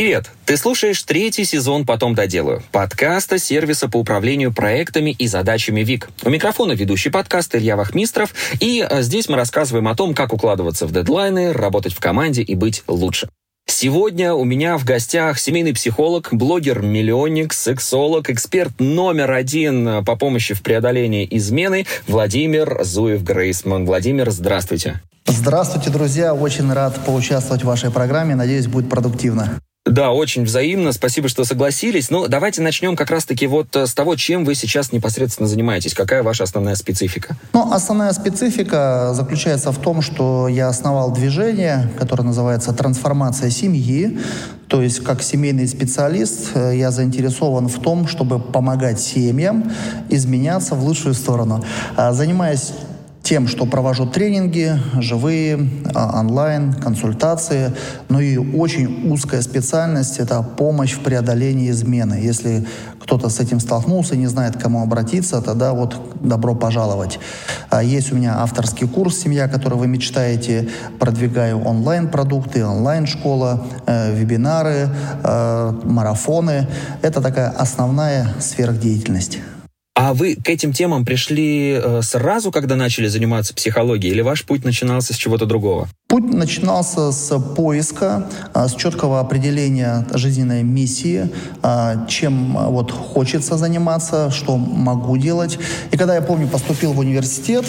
Привет! Ты слушаешь третий сезон «Потом доделаю» подкаста сервиса по управлению проектами и задачами ВИК. У микрофона ведущий подкаст Илья Вахмистров, и э, здесь мы рассказываем о том, как укладываться в дедлайны, работать в команде и быть лучше. Сегодня у меня в гостях семейный психолог, блогер-миллионник, сексолог, эксперт номер один по помощи в преодолении измены Владимир Зуев-Грейсман. Владимир, здравствуйте. Здравствуйте, друзья. Очень рад поучаствовать в вашей программе. Надеюсь, будет продуктивно. Да, очень взаимно. Спасибо, что согласились. Ну, давайте начнем как раз-таки вот э, с того, чем вы сейчас непосредственно занимаетесь. Какая ваша основная специфика? Ну, основная специфика заключается в том, что я основал движение, которое называется «Трансформация семьи». То есть, как семейный специалист, э, я заинтересован в том, чтобы помогать семьям изменяться в лучшую сторону. А, занимаясь тем, что провожу тренинги, живые, а, онлайн, консультации, ну и очень узкая специальность – это помощь в преодолении измены. Если кто-то с этим столкнулся и не знает, к кому обратиться, тогда вот добро пожаловать. А, есть у меня авторский курс «Семья», который вы мечтаете. Продвигаю онлайн-продукты, онлайн-школа, э, вебинары, э, марафоны. Это такая основная сверхдеятельность. А вы к этим темам пришли э, сразу, когда начали заниматься психологией, или ваш путь начинался с чего-то другого? Путь начинался с поиска, а, с четкого определения жизненной миссии, а, чем вот хочется заниматься, что могу делать. И когда я помню, поступил в университет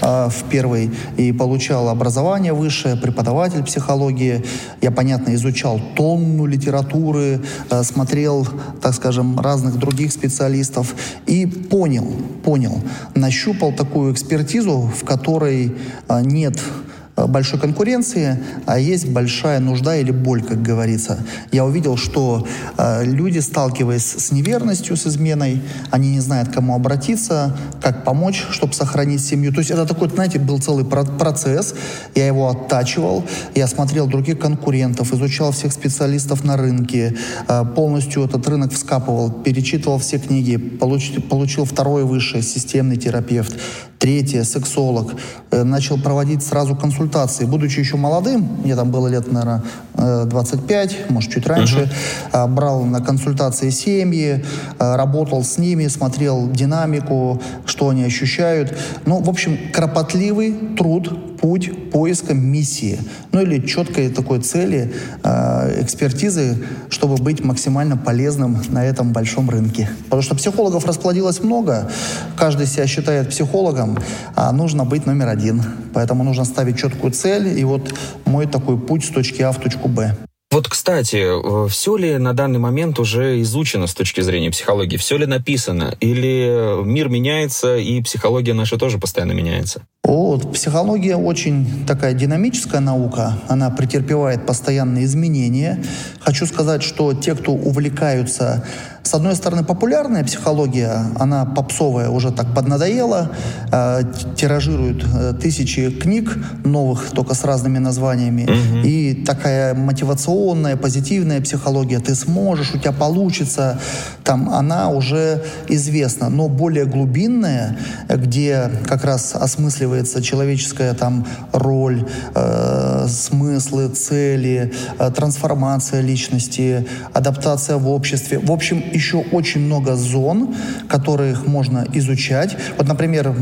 в первый и получал образование высшее, преподаватель психологии, я, понятно, изучал тонну литературы, смотрел, так скажем, разных других специалистов и понял, понял, нащупал такую экспертизу, в которой нет Э, большой конкуренции, а есть большая нужда или боль, как говорится. Я увидел, что э, люди, сталкиваясь с неверностью, с изменой, они не знают, к кому обратиться, как помочь, чтобы сохранить семью. То есть это такой, знаете, был целый процесс. Я его оттачивал, я смотрел других конкурентов, изучал всех специалистов на рынке, э, полностью этот рынок вскапывал, перечитывал все книги, получил, получил второй высший системный терапевт, третье сексолог, э, начал проводить сразу консультации будучи еще молодым, мне там было лет, наверное, 25, может, чуть раньше, uh-huh. брал на консультации семьи, а, работал с ними, смотрел динамику, что они ощущают. Ну, в общем, кропотливый труд, путь поиска миссии, ну или четкой такой цели, э, экспертизы, чтобы быть максимально полезным на этом большом рынке. Потому что психологов расплодилось много, каждый себя считает психологом, а нужно быть номер один. Поэтому нужно ставить четкую цель, и вот мой такой путь с точки А в точку Б. Вот, кстати, э, все ли на данный момент уже изучено с точки зрения психологии? Все ли написано? Или мир меняется, и психология наша тоже постоянно меняется? О, психология очень такая динамическая наука, она претерпевает постоянные изменения. Хочу сказать, что те, кто увлекаются с одной стороны, популярная психология, она попсовая, уже так поднадоела, э, тиражирует э, тысячи книг новых, только с разными названиями. Угу. И такая мотивационная, позитивная психология, ты сможешь, у тебя получится, там она уже известна. Но более глубинная, где как раз осмысливается человеческая там роль, э, смыслы, цели, э, трансформация личности, адаптация в обществе. В общем, еще очень много зон, которых можно изучать. Вот, например,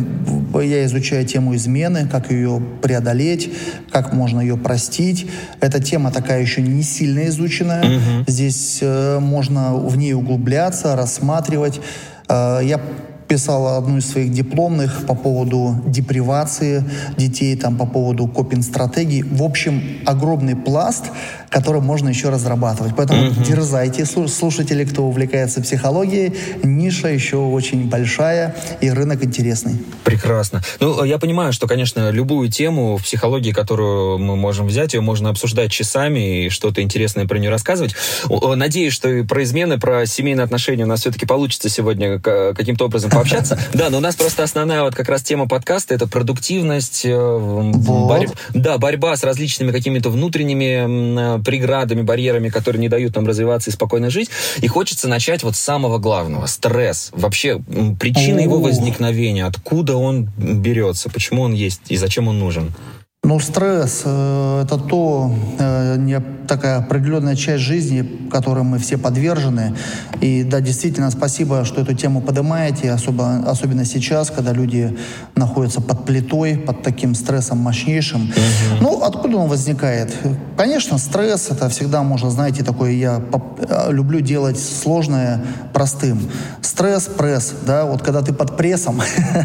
я изучаю тему измены, как ее преодолеть, как можно ее простить. Эта тема такая еще не сильно изученная. Угу. Здесь э, можно в ней углубляться, рассматривать. Э, я писала одну из своих дипломных по поводу депривации детей, там по поводу копинг-стратегий. В общем, огромный пласт, который можно еще разрабатывать. Поэтому uh-huh. дерзайте, слушатели, кто увлекается психологией. Ниша еще очень большая и рынок интересный. Прекрасно. Ну, я понимаю, что, конечно, любую тему в психологии, которую мы можем взять, ее можно обсуждать часами и что-то интересное про нее рассказывать. Надеюсь, что и про измены, про семейные отношения у нас все-таки получится сегодня каким-то образом пообщаться. Да, но у нас просто основная вот как раз тема подкаста — это продуктивность, э, борь... да, борьба с различными какими-то внутренними э, преградами, барьерами, которые не дают нам развиваться и спокойно жить. И хочется начать вот с самого главного — стресс. Вообще, причина его возникновения, откуда он берется, почему он есть и зачем он нужен. Ну, стресс э, — это то, э, не, такая определенная часть жизни, которым мы все подвержены. И да, действительно, спасибо, что эту тему поднимаете, особо, особенно сейчас, когда люди находятся под плитой, под таким стрессом мощнейшим. Угу. Ну, откуда он возникает? Конечно, стресс, это всегда можно, знаете, такое, я люблю делать сложное простым. Стресс, пресс, да, вот когда ты под прессом,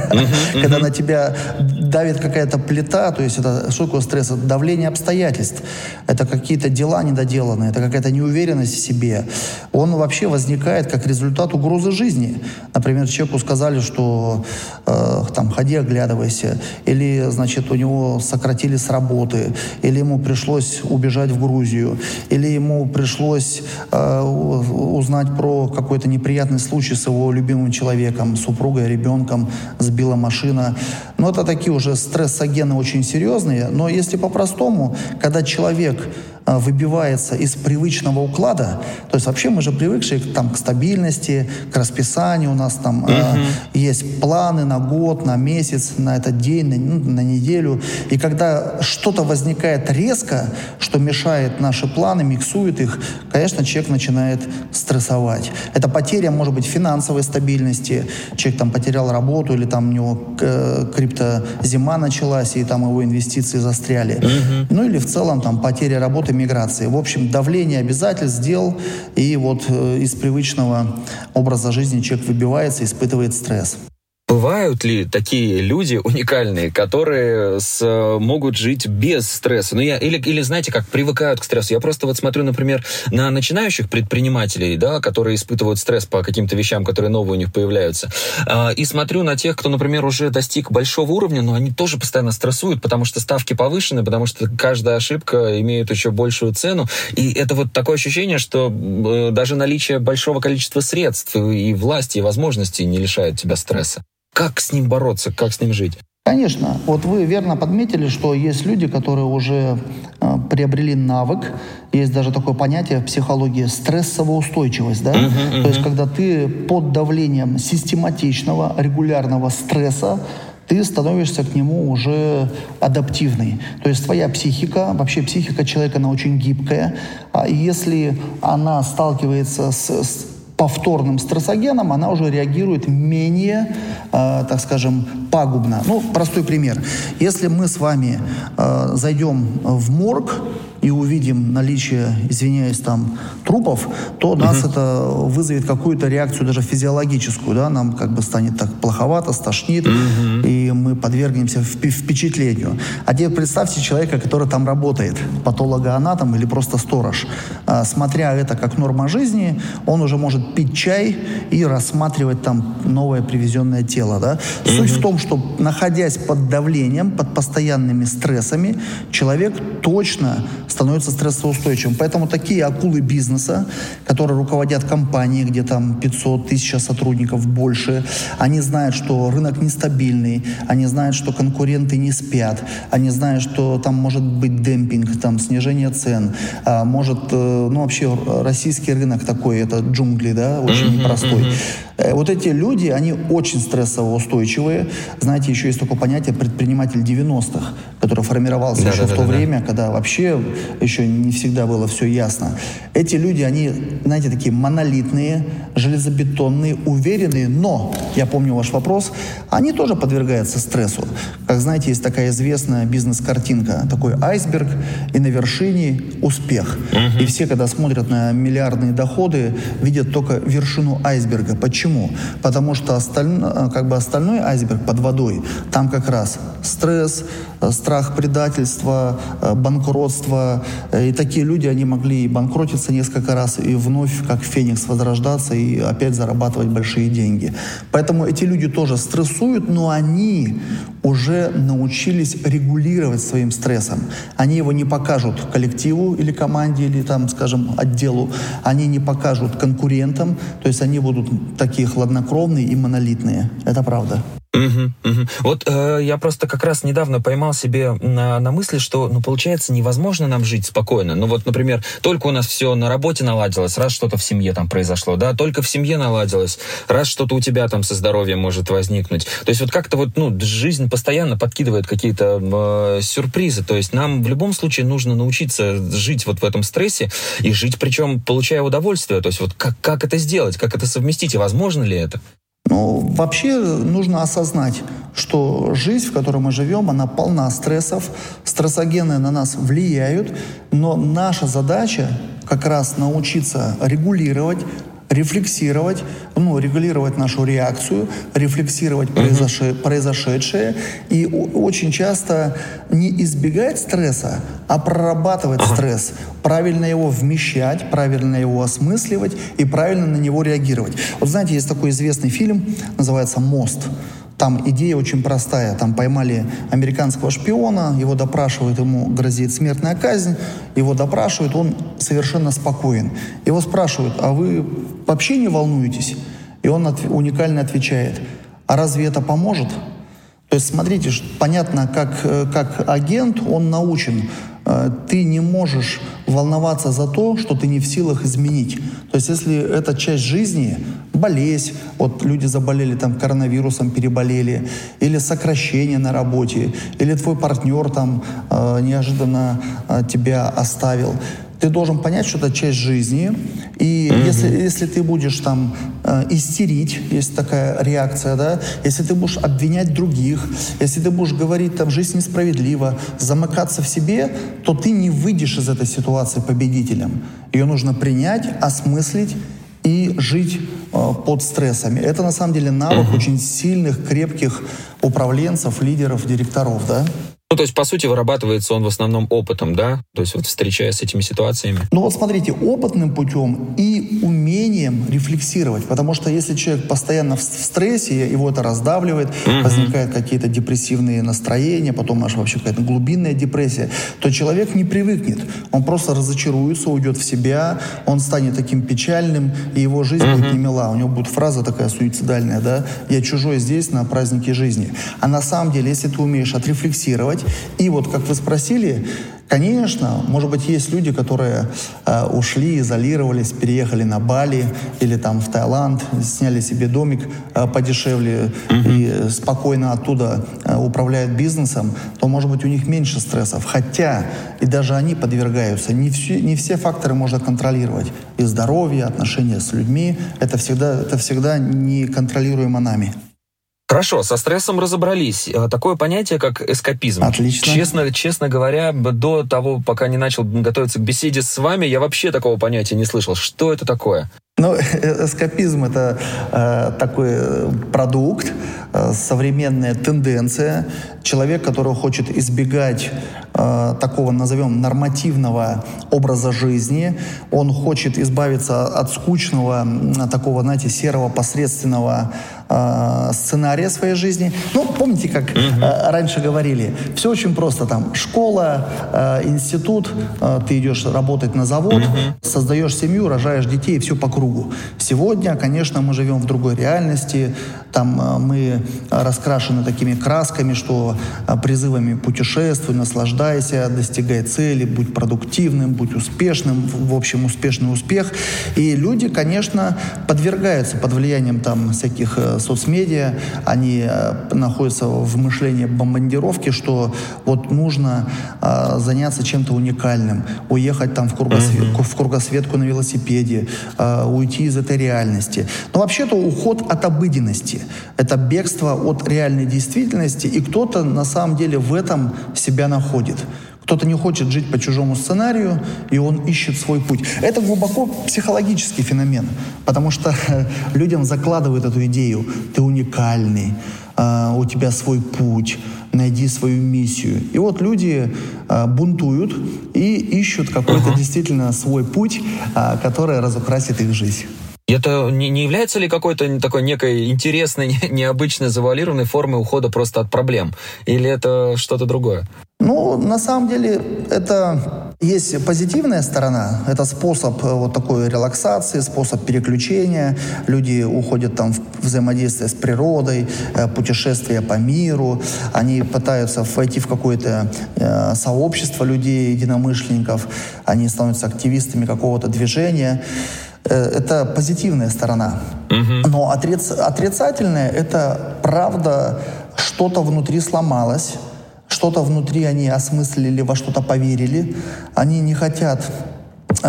когда на тебя давит какая-то плита, то есть это что такое стресс? Это давление обстоятельств, это какие-то дела недоделанные, это какая-то неуверенность в себе. Он вообще возникает как результат угрозы жизни. Например, человеку сказали, что э, там ходи оглядывайся, или значит у него сократили с работы, или ему пришлось убежать в Грузию, или ему пришлось э, узнать про какой-то неприятный случай с его любимым человеком, супругой, ребенком, сбила машина. Но это такие уже стрессогены очень серьезные. Но если по-простому, когда человек выбивается из привычного уклада, то есть вообще мы же привыкшие там, к стабильности, к расписанию, у нас там угу. э, есть планы на год, на месяц, на этот день, на, ну, на неделю. И когда что-то возникает резко, что мешает наши планы, миксует их, конечно, человек начинает стрессовать. Это потеря, может быть, финансовой стабильности, человек там потерял работу или там у него э, криптозима началась, и там его инвестиции застряли. Угу. Ну или в целом там потеря работы, миграции. В общем, давление обязательств сделал, и вот э, из привычного образа жизни человек выбивается, испытывает стресс. Бывают ли такие люди уникальные, которые с, могут жить без стресса? Ну, я, или, или, знаете, как привыкают к стрессу? Я просто вот смотрю, например, на начинающих предпринимателей, да, которые испытывают стресс по каким-то вещам, которые новые у них появляются. Э, и смотрю на тех, кто, например, уже достиг большого уровня, но они тоже постоянно стрессуют, потому что ставки повышены, потому что каждая ошибка имеет еще большую цену. И это вот такое ощущение, что э, даже наличие большого количества средств и власти, и возможностей не лишает тебя стресса. Как с ним бороться, как с ним жить? Конечно. Вот вы верно подметили, что есть люди, которые уже э, приобрели навык. Есть даже такое понятие в психологии стрессовая устойчивость. Да? Uh-huh, uh-huh. То есть, когда ты под давлением систематичного, регулярного стресса ты становишься к нему уже адаптивный. То есть твоя психика, вообще психика человека, она очень гибкая. А если она сталкивается с, с повторным стрессогеном, она уже реагирует менее, э, так скажем, пагубно. Ну, простой пример. Если мы с вами э, зайдем в морг, и увидим наличие, извиняюсь, там трупов, то угу. нас это вызовет какую-то реакцию даже физиологическую, да, нам как бы станет так плоховато, стошнит, угу. и мы подвергнемся впечатлению. А теперь представьте человека, который там работает, патологоанатом или просто сторож. А, смотря это как норма жизни, он уже может пить чай и рассматривать там новое привезенное тело, да. Угу. Суть в том, что находясь под давлением, под постоянными стрессами, человек точно становится стрессоустойчивым. Поэтому такие акулы бизнеса, которые руководят компанией, где там 500 тысяч сотрудников больше, они знают, что рынок нестабильный, они знают, что конкуренты не спят, они знают, что там может быть демпинг, там снижение цен, а может, э, ну вообще российский рынок такой, это джунгли, да, очень непростой. Э, вот эти люди, они очень стрессово устойчивые. Знаете, еще есть такое понятие предприниматель 90-х, который формировался да, еще да, в то да, время, да. когда вообще еще не всегда было все ясно. Эти люди, они, знаете, такие монолитные, железобетонные, уверенные, но, я помню ваш вопрос, они тоже подвергаются стрессу. Как знаете, есть такая известная бизнес-картинка, такой айсберг, и на вершине успех. Угу. И все, когда смотрят на миллиардные доходы, видят только вершину айсберга. Почему? Потому что осталь... как бы остальной айсберг под водой, там как раз стресс, Э, страх предательства, э, банкротства. Э, и такие люди, они могли и банкротиться несколько раз, и вновь, как феникс, возрождаться и опять зарабатывать большие деньги. Поэтому эти люди тоже стрессуют, но они уже научились регулировать своим стрессом. Они его не покажут коллективу или команде, или там, скажем, отделу. Они не покажут конкурентам. То есть они будут такие хладнокровные и монолитные. Это правда. Угу, угу. Вот э, я просто как раз недавно поймал себе на, на мысли, что, ну, получается, невозможно нам жить спокойно. Ну, вот, например, только у нас все на работе наладилось, раз что-то в семье там произошло, да, только в семье наладилось, раз что-то у тебя там со здоровьем может возникнуть. То есть вот как-то вот, ну, жизнь постоянно подкидывает какие-то э, сюрпризы. То есть нам в любом случае нужно научиться жить вот в этом стрессе и жить, причем получая удовольствие. То есть вот как, как это сделать, как это совместить и возможно ли это? Ну, вообще нужно осознать, что жизнь, в которой мы живем, она полна стрессов, стрессогены на нас влияют, но наша задача как раз научиться регулировать, рефлексировать, ну, регулировать нашу реакцию, рефлексировать произоше, произошедшее и очень часто не избегать стресса, а прорабатывать ага. стресс, правильно его вмещать, правильно его осмысливать и правильно на него реагировать. Вот знаете, есть такой известный фильм, называется «Мост». Там идея очень простая. Там поймали американского шпиона, его допрашивают, ему грозит смертная казнь, его допрашивают, он совершенно спокоен. Его спрашивают, а вы вообще не волнуетесь? И он от, уникально отвечает, а разве это поможет? То есть, смотрите, понятно, как, э, как агент, он научен Э, ты не можешь волноваться за то, что ты не в силах изменить. То есть если это часть жизни, болезнь, вот люди заболели там коронавирусом, переболели, или сокращение на работе, или твой партнер там э, неожиданно э, тебя оставил, ты должен понять, что это часть жизни. И mm-hmm. если, если ты будешь там э, истерить, есть такая реакция, да, если ты будешь обвинять других, если ты будешь говорить, там, жизнь несправедлива, замыкаться в себе, то ты не выйдешь из этой ситуации победителем. Ее нужно принять, осмыслить и жить э, под стрессами. Это на самом деле навык mm-hmm. очень сильных, крепких управленцев, лидеров, директоров, да. Ну, то есть, по сути, вырабатывается он в основном опытом, да? То есть, вот встречаясь с этими ситуациями. Ну, вот смотрите, опытным путем и умением рефлексировать. Потому что если человек постоянно в, стрессе, его это раздавливает, угу. возникают какие-то депрессивные настроения, потом аж вообще какая-то глубинная депрессия, то человек не привыкнет. Он просто разочаруется, уйдет в себя, он станет таким печальным, и его жизнь угу. будет не мила. У него будет фраза такая суицидальная, да? «Я чужой здесь на празднике жизни». А на самом деле, если ты умеешь отрефлексировать. И вот, как вы спросили, Конечно, может быть, есть люди, которые э, ушли, изолировались, переехали на Бали или там в Таиланд, сняли себе домик э, подешевле mm-hmm. и спокойно оттуда э, управляют бизнесом, то, может быть, у них меньше стрессов. Хотя и даже они подвергаются. Не все, не все факторы можно контролировать. И здоровье, отношения с людьми, это всегда, это всегда неконтролируемо нами. Хорошо, со стрессом разобрались. Э, такое понятие, как эскапизм. Отлично. Честно, честно говоря, до того, пока не начал готовиться к беседе с вами, я вообще такого понятия не слышал. Что это такое? Ну, эскапизм это э, такой э, продукт, э, современная тенденция. Человек, который хочет избегать э, такого, назовем, нормативного образа жизни, он хочет избавиться от скучного, такого, знаете, серого, посредственного э, сценария своей жизни. Ну, помните, как э, раньше говорили, все очень просто. Там школа, э, институт, э, ты идешь работать на завод, создаешь семью, рожаешь детей, все по кругу. Сегодня, конечно, мы живем в другой реальности. Там э, мы раскрашены такими красками, что э, призывами путешествуй, наслаждайся, достигай цели, будь продуктивным, будь успешным, в общем, успешный успех. И люди, конечно, подвергаются под влиянием там всяких э, соцмедиа, они находятся в мышлении бомбардировки, что вот нужно заняться чем-то уникальным, уехать там в, кругосвет, mm-hmm. в кругосветку на велосипеде, уйти из этой реальности. Но вообще-то уход от обыденности. Это бегство от реальной действительности, и кто-то на самом деле в этом себя находит. Кто-то не хочет жить по чужому сценарию, и он ищет свой путь. Это глубоко психологический феномен, потому что людям закладывают эту идею. Ты уникальный, а, у тебя свой путь, найди свою миссию. И вот люди а, бунтуют и ищут какой-то uh-huh. действительно свой путь, а, который разукрасит их жизнь. Это не, не является ли какой-то такой некой интересной, необычной, завуалированной формой ухода просто от проблем? Или это что-то другое? Ну, на самом деле, это Есть позитивная сторона, это способ э, вот такой релаксации, способ переключения. Люди уходят там в взаимодействие с природой, э, путешествия по миру. Они пытаются войти в какое-то э, сообщество людей, единомышленников. Они становятся активистами какого-то движения. Это позитивная сторона. Но отриц, отрицательная — это правда, что-то внутри сломалось, что-то внутри они осмыслили, во что-то поверили. Они не хотят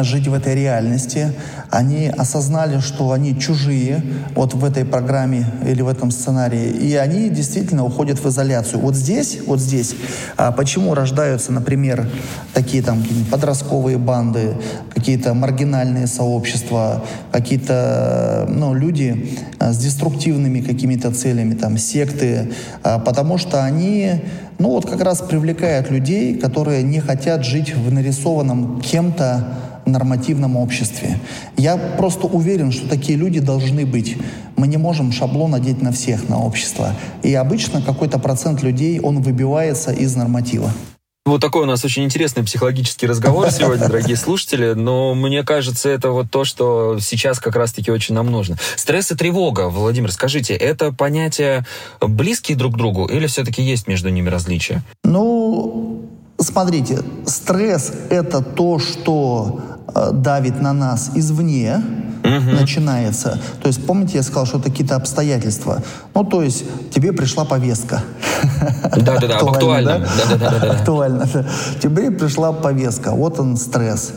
жить в этой реальности. Они осознали, что они чужие вот в этой программе или в этом сценарии. И они действительно уходят в изоляцию. Вот здесь, вот здесь, а почему рождаются, например, такие там подростковые банды, какие-то маргинальные сообщества, какие-то ну, люди а, с деструктивными какими-то целями, там, секты, а, потому что они ну вот как раз привлекают людей, которые не хотят жить в нарисованном кем-то нормативном обществе. Я просто уверен, что такие люди должны быть. Мы не можем шаблон одеть на всех, на общество. И обычно какой-то процент людей, он выбивается из норматива. Вот такой у нас очень интересный психологический разговор сегодня, дорогие слушатели, но мне кажется, это вот то, что сейчас как раз-таки очень нам нужно. Стресс и тревога, Владимир, скажите, это понятия близкие друг к другу или все-таки есть между ними различия? Ну, смотрите, стресс — это то, что Э, давит на нас извне, угу. начинается. То есть, помните, я сказал, что это какие-то обстоятельства. Ну, то есть, тебе пришла повестка. Да-да-да, актуально. Актуально. Тебе пришла повестка, вот он стресс.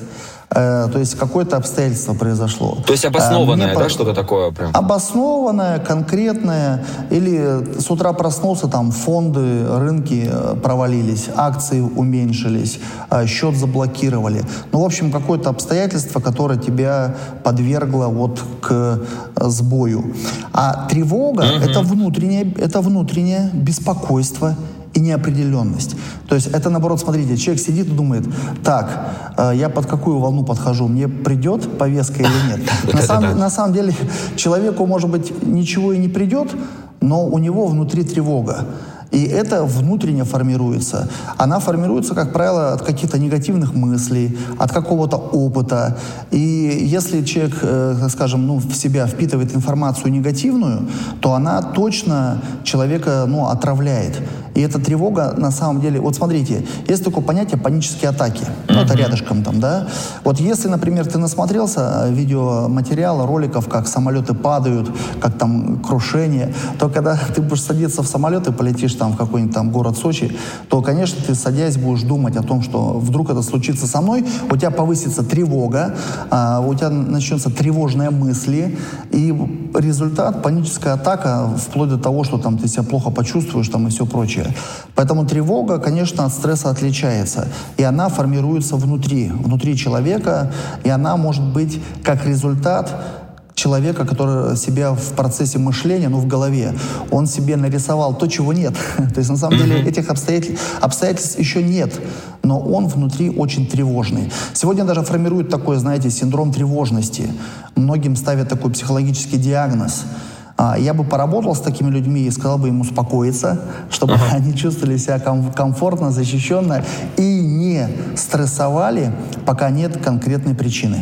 Э, то есть какое-то обстоятельство произошло. То есть обоснованное, э, да, что-то такое прям? Обоснованное, конкретное. Или с утра проснулся, там фонды, рынки э, провалились, акции уменьшились, счет заблокировали. Ну, в общем, какое-то обстоятельство, которое тебя подвергло вот к сбою. А тревога угу. это внутреннее, это внутреннее беспокойство и неопределенность. То есть это наоборот, смотрите, человек сидит и думает, так, э, я под какую волну подхожу, мне придет повестка или нет. На самом, на самом деле человеку, может быть, ничего и не придет, но у него внутри тревога. И это внутренне формируется. Она формируется, как правило, от каких-то негативных мыслей, от какого-то опыта. И если человек, э, скажем, ну, в себя впитывает информацию негативную, то она точно человека ну, отравляет. И эта тревога, на самом деле, вот смотрите, есть такое понятие панические атаки. Ну, это рядышком там, да. Вот если, например, ты насмотрелся э, видеоматериала, роликов, как самолеты падают, как там крушение, то когда ты будешь садиться в самолет и полетишь там в какой-нибудь там город Сочи, то, конечно, ты, садясь, будешь думать о том, что вдруг это случится со мной, у тебя повысится тревога, а, у тебя начнется тревожные мысли, и результат, паническая атака, вплоть до того, что там ты себя плохо почувствуешь там и все прочее. Поэтому тревога, конечно, от стресса отличается, и она формируется внутри, внутри человека, и она может быть как результат человека, который себя в процессе мышления, ну, в голове, он себе нарисовал то, чего нет. то есть, на самом деле, этих обстоятельств, обстоятельств еще нет, но он внутри очень тревожный. Сегодня даже формируют такой, знаете, синдром тревожности. Многим ставят такой психологический диагноз. А, я бы поработал с такими людьми и сказал бы им успокоиться, чтобы ага. они чувствовали себя ком- комфортно, защищенно и не стрессовали, пока нет конкретной причины.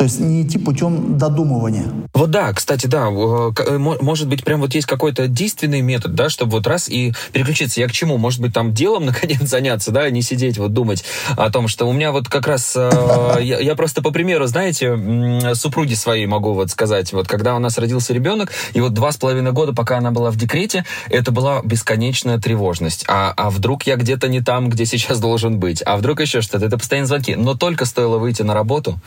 То есть не идти путем додумывания. Вот да, кстати, да, э, э, может быть, прям вот есть какой-то действенный метод, да, чтобы вот раз и переключиться. Я к чему? Может быть, там делом, наконец, заняться, да, а не сидеть вот думать о том, что у меня вот как раз, э, я, просто по примеру, знаете, супруги своей могу вот сказать, вот когда у нас родился ребенок, и вот два с половиной года, пока она была в декрете, это была бесконечная тревожность. А, а вдруг я где-то не там, где сейчас должен быть? А вдруг еще что-то? Это постоянные звонки. Но только стоило выйти на работу,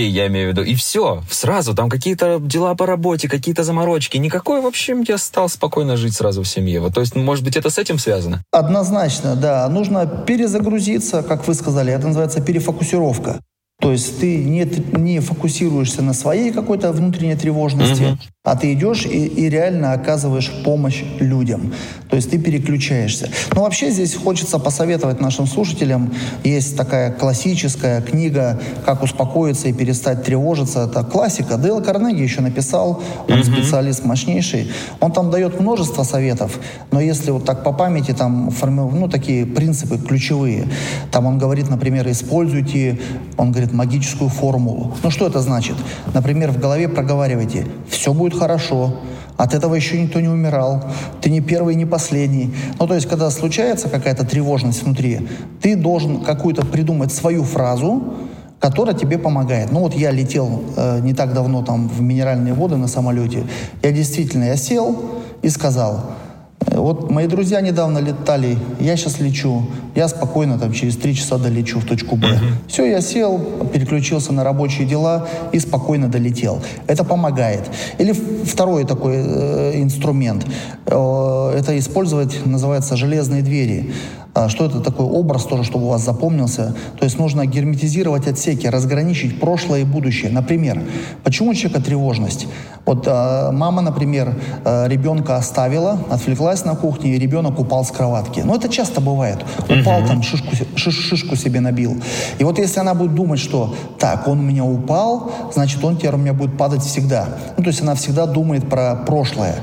ей, я имею в виду. И все, сразу, там какие-то дела по работе, какие-то заморочки. Никакой, в общем, я стал спокойно жить сразу в семье. Вот, то есть, может быть, это с этим связано? Однозначно, да. Нужно перезагрузиться, как вы сказали, это называется перефокусировка. То есть ты не, не фокусируешься на своей какой-то внутренней тревожности, угу. А ты идешь и, и реально оказываешь помощь людям. То есть ты переключаешься. Но вообще здесь хочется посоветовать нашим слушателям. Есть такая классическая книга «Как успокоиться и перестать тревожиться». Это классика. Дейл Карнеги еще написал, он mm-hmm. специалист мощнейший. Он там дает множество советов, но если вот так по памяти там формируют, ну, такие принципы ключевые. Там он говорит, например, используйте, он говорит, магическую формулу. Ну, что это значит? Например, в голове проговаривайте «все будет будет хорошо. От этого еще никто не умирал. Ты не первый, не последний. Ну, то есть, когда случается какая-то тревожность внутри, ты должен какую-то придумать свою фразу, которая тебе помогает. Ну вот я летел э, не так давно там в минеральные воды на самолете. Я действительно, я сел и сказал, вот мои друзья недавно летали, я сейчас лечу, я спокойно там через три часа долечу в точку Б. Uh-huh. Все, я сел, переключился на рабочие дела и спокойно долетел. Это помогает. Или второй такой э, инструмент, э, это использовать, называется, железные двери. А что это такой образ тоже, чтобы у вас запомнился? То есть нужно герметизировать отсеки, разграничить прошлое и будущее. Например, почему у человека тревожность? Вот э, мама, например, э, ребенка оставила, отвлеклась на кухне, и ребенок упал с кроватки. Ну, это часто бывает. Упал там, шишку, шиш, шишку себе набил. И вот если она будет думать, что так, он у меня упал, значит, он теперь у меня будет падать всегда. Ну, то есть она всегда думает про прошлое.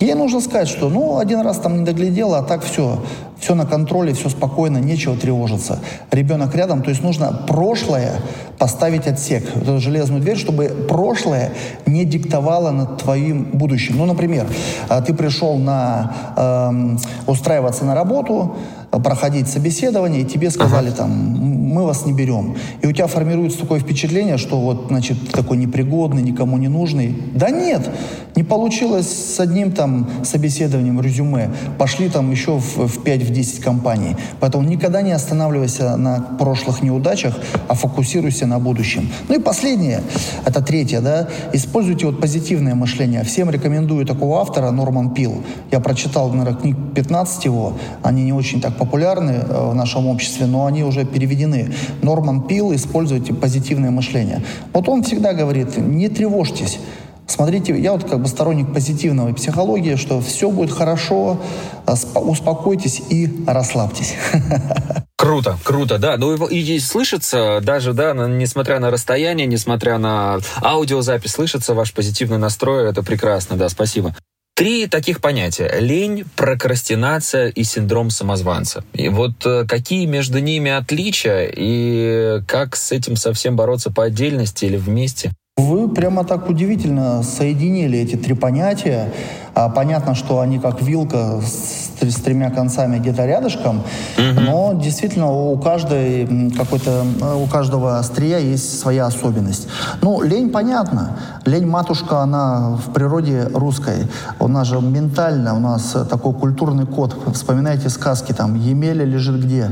Ей нужно сказать, что ну один раз там не доглядела, а так все, все на контроле, все спокойно, нечего тревожиться. Ребенок рядом, то есть нужно прошлое поставить отсек, эту железную дверь, чтобы прошлое не диктовало над твоим будущим. Ну, например, а, ты пришел на э, устраиваться на работу, проходить собеседование, и тебе сказали ага. там, мы вас не берем. И у тебя формируется такое впечатление, что вот, значит, такой непригодный, никому не нужный. Да нет, не получилось с одним там собеседованием, резюме. Пошли там еще в, в 5-10 компаний. Поэтому никогда не останавливайся на прошлых неудачах, а фокусируйся на будущем. Ну и последнее, это третье, да, используйте вот позитивное мышление. Всем рекомендую такого автора, Норман Пил. Я прочитал, наверное, книг 15 его, они не очень так популярны э, в нашем обществе, но они уже переведены. Норман Пил, используйте позитивное мышление. Вот он всегда говорит, не тревожьтесь. Смотрите, я вот как бы сторонник позитивной психологии, что все будет хорошо, э, успокойтесь и расслабьтесь. Круто, круто, да. Ну и, и слышится даже, да, несмотря на расстояние, несмотря на аудиозапись, слышится ваш позитивный настрой. Это прекрасно, да, спасибо. Три таких понятия. Лень, прокрастинация и синдром самозванца. И вот э, какие между ними отличия и как с этим совсем бороться по отдельности или вместе? Вы прямо так удивительно соединили эти три понятия. А, понятно, что они как вилка с, с тремя концами где-то рядышком, угу. но действительно у каждой какой-то у каждого острия есть своя особенность. Ну, лень понятно. Лень матушка, она в природе русской. У нас же ментально, у нас такой культурный код. Вспоминайте сказки, там, Емеля лежит где?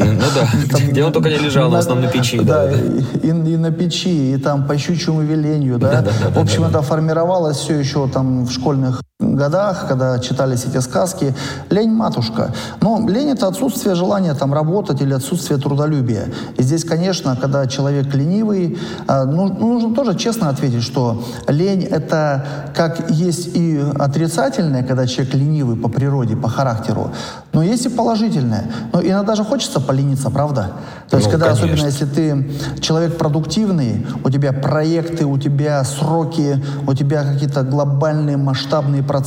Ну да, где он только не лежал, в основном на печи. Да, и на печи, и там по щучьему велению, да. В общем, это формировалось все еще там в школе школьных годах, когда читались эти сказки, лень матушка. Но лень это отсутствие желания там работать или отсутствие трудолюбия. И здесь, конечно, когда человек ленивый, а, ну, нужно тоже честно ответить, что лень это как есть и отрицательное, когда человек ленивый по природе, по характеру, но есть и положительное. Но иногда же хочется полениться, правда? То есть, ну, когда, конечно. особенно если ты человек продуктивный, у тебя проекты, у тебя сроки, у тебя какие-то глобальные масштабные процессы,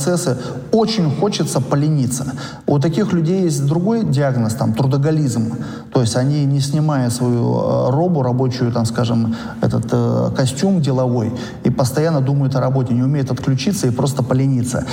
очень хочется полениться. У таких людей есть другой диагноз, там, трудоголизм. То есть они, не снимая свою э, робу рабочую, там, скажем, этот э, костюм деловой, постоянно думают о работе, не умеют отключиться и просто полениться.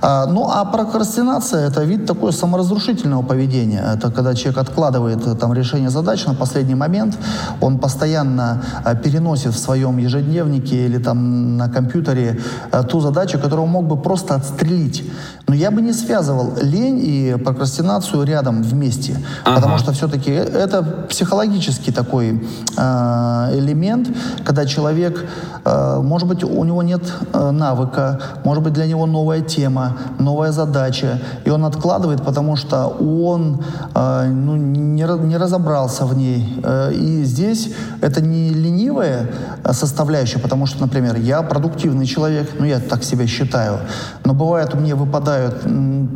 А, ну, а прокрастинация – это вид такой саморазрушительного поведения. Это когда человек откладывает э, там, решение задач на последний момент, он постоянно э, переносит в своем ежедневнике или там на компьютере э, ту задачу, которую он мог бы просто отстрелить. Но я бы не связывал лень и прокрастинацию рядом вместе, ага. потому что все-таки это психологический такой э, элемент, когда человек, э, может быть, у него нет э, навыка, может быть, для него новая тема, новая задача, и он откладывает, потому что он э, ну, не, не разобрался в ней. Э, и здесь это не ленивое э, составляющая, потому что, например, я продуктивный человек, ну, я так себя считаю, но бывает, у меня выпадают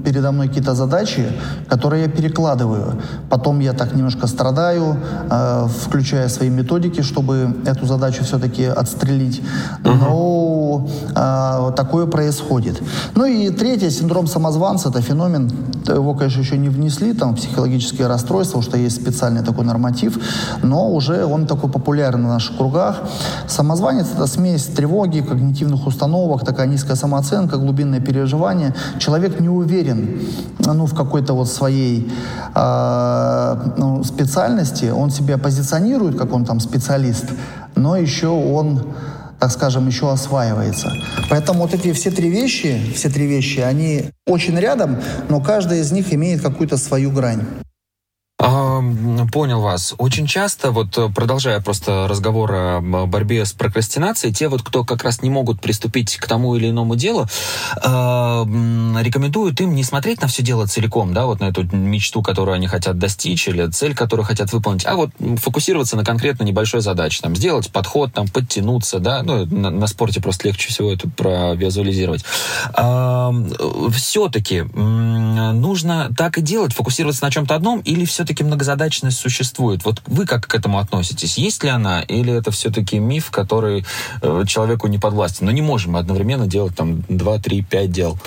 передо мной какие-то задачи, которые я перекладываю. Потом я так немножко страдаю, включая свои методики, чтобы эту задачу все-таки отстрелить. Но э, такое происходит. Ну и третье, синдром самозванца, это феномен, его, конечно, еще не внесли, там, психологические расстройства, что есть специальный такой норматив, но уже он такой популярен в наших кругах. Самозванец — это смесь тревоги, когнитивных установок, такая низкая самооценка, глубинное переживание. Человек не уверен ну, в какой-то вот своей э, ну, специальности, он себя позиционирует, как он там специалист, но еще он так скажем, еще осваивается. Поэтому вот эти все три вещи, все три вещи, они очень рядом, но каждая из них имеет какую-то свою грань. Понял вас. Очень часто, вот э, продолжая просто разговор о борьбе с прокрастинацией, те вот, кто как раз не могут приступить к тому или иному делу, э, рекомендуют им не смотреть на все дело целиком, да, вот на эту мечту, которую они хотят достичь, или цель, которую хотят выполнить, а вот фокусироваться на конкретно небольшой задаче, там, сделать подход, там, подтянуться, да, ну, на, на спорте просто легче всего это провизуализировать. Э, все-таки нужно так и делать, фокусироваться на чем-то одном, или все-таки многозадачность существует. Вот вы как к этому относитесь? Есть ли она, или это все-таки миф, который э, человеку не подвластен? Но не можем мы одновременно делать там 2, 3, 5 дел.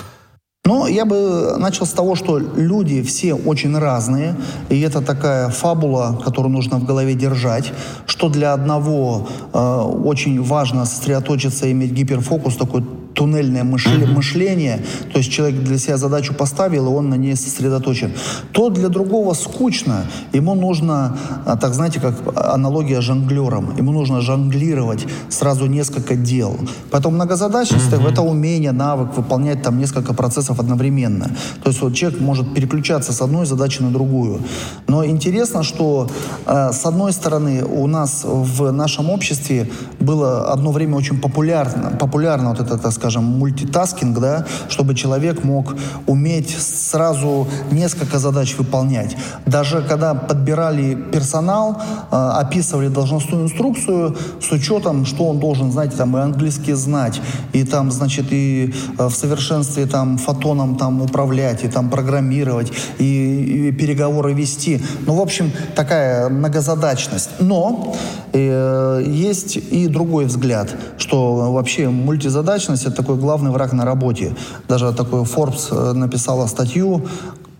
Ну, я бы начал с того, что люди все очень разные, и это такая фабула, которую нужно в голове держать, что для одного э, очень важно сосредоточиться, иметь гиперфокус, такой туннельное мышление, uh-huh. мышление, то есть человек для себя задачу поставил, и он на ней сосредоточен, то для другого скучно, ему нужно, а, так знаете, как аналогия жонглером, ему нужно жонглировать сразу несколько дел. Поэтому многозадачность uh-huh. это умение, навык выполнять там несколько процессов одновременно. То есть вот человек может переключаться с одной задачи на другую. Но интересно, что э, с одной стороны у нас в нашем обществе было одно время очень популярно, популярно вот это, так скажем, мультитаскинг, да, чтобы человек мог уметь сразу несколько задач выполнять. Даже когда подбирали персонал, э, описывали должностную инструкцию с учетом, что он должен, знаете, там и английский знать, и там, значит, и э, в совершенстве там фотоном там управлять, и там программировать, и, и переговоры вести. Ну, в общем, такая многозадачность. Но э, есть и другой взгляд, что вообще мультизадачность это такой главный враг на работе. Даже такой Forbes э, написала статью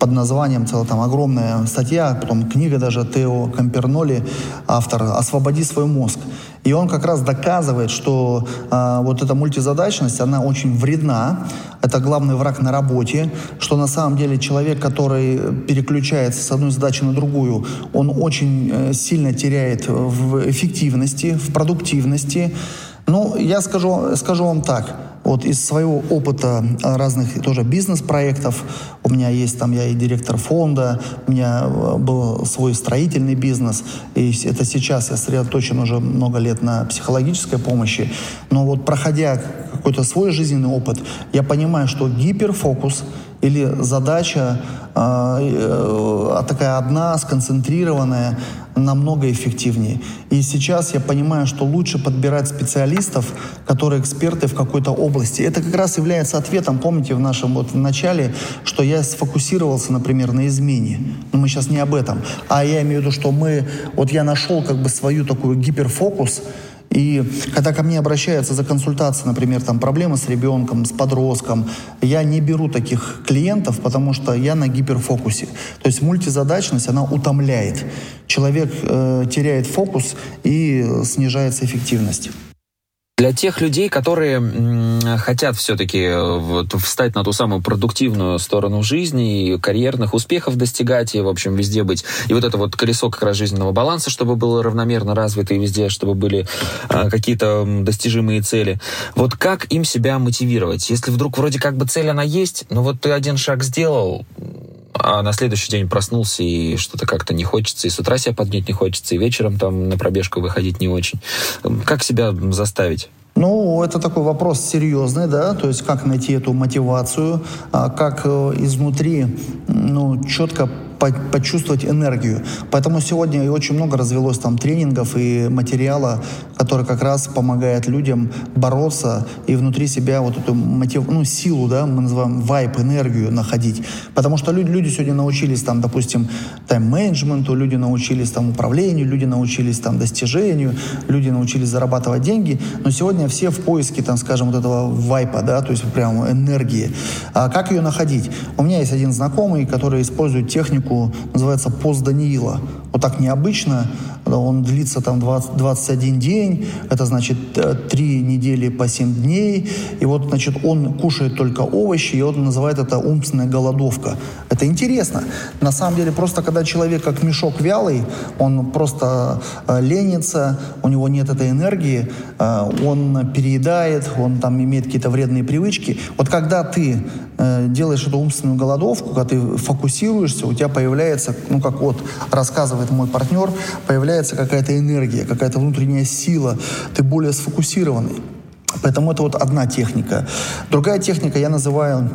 под названием, целая там огромная статья, потом книга даже Тео Камперноли, автор «Освободи свой мозг». И он как раз доказывает, что э, вот эта мультизадачность, она очень вредна, это главный враг на работе, что на самом деле человек, который переключается с одной задачи на другую, он очень э, сильно теряет в эффективности, в продуктивности. Ну, я скажу, скажу вам так – вот из своего опыта а, разных тоже бизнес-проектов, у меня есть там, я и директор фонда, у меня э, был свой строительный бизнес, и это сейчас я сосредоточен уже много лет на психологической помощи, но вот проходя какой-то свой жизненный опыт, я понимаю, что гиперфокус или задача э, такая одна, сконцентрированная, намного эффективнее. И сейчас я понимаю, что лучше подбирать специалистов, которые эксперты в какой-то области. Это как раз является ответом, помните, в нашем вот в начале, что я сфокусировался, например, на измене. Но мы сейчас не об этом. А я имею в виду, что мы, вот я нашел как бы свою такую гиперфокус, и когда ко мне обращаются за консультацией, например, там проблемы с ребенком, с подростком, я не беру таких клиентов, потому что я на гиперфокусе. То есть мультизадачность, она утомляет. Человек э, теряет фокус и снижается эффективность. Для тех людей, которые хотят все-таки э, вот, встать на ту самую продуктивную сторону жизни, и карьерных успехов достигать, и, в общем, везде быть. И вот это вот колесо как раз жизненного баланса, чтобы было равномерно развито и везде, чтобы были а, какие-то достижимые цели. Вот как им себя мотивировать? Если вдруг вроде как бы цель она есть, но вот ты один шаг сделал, а на следующий день проснулся и что-то как-то не хочется, и с утра себя поднять не хочется, и вечером там на пробежку выходить не очень. Как себя заставить? Ну, это такой вопрос серьезный, да, то есть как найти эту мотивацию, а как э, изнутри, ну, четко почувствовать энергию. Поэтому сегодня очень много развелось там тренингов и материала, который как раз помогает людям бороться и внутри себя вот эту мотив, ну, силу, да, мы называем вайп, энергию находить. Потому что люди, люди сегодня научились там, допустим, тайм-менеджменту, люди научились там управлению, люди научились там достижению, люди научились зарабатывать деньги, но сегодня все в поиске, там, скажем, вот этого вайпа, да, то есть прям энергии. А как ее находить? У меня есть один знакомый, который использует технику, называется пост Даниила. Вот так необычно, он длится там 20, 21 день, это значит 3 э, недели по 7 дней, и вот, значит, он кушает только овощи, и он называет это умственная голодовка. Это интересно. На самом деле, просто когда человек как мешок вялый, он просто э, ленится, у него нет этой энергии, э, он переедает, он там имеет какие-то вредные привычки. Вот когда ты э, делаешь эту умственную голодовку, когда ты фокусируешься, у тебя появляется, ну как вот рассказывает мой партнер, появляется какая-то энергия, какая-то внутренняя сила, ты более сфокусированный. Поэтому это вот одна техника. Другая техника я называю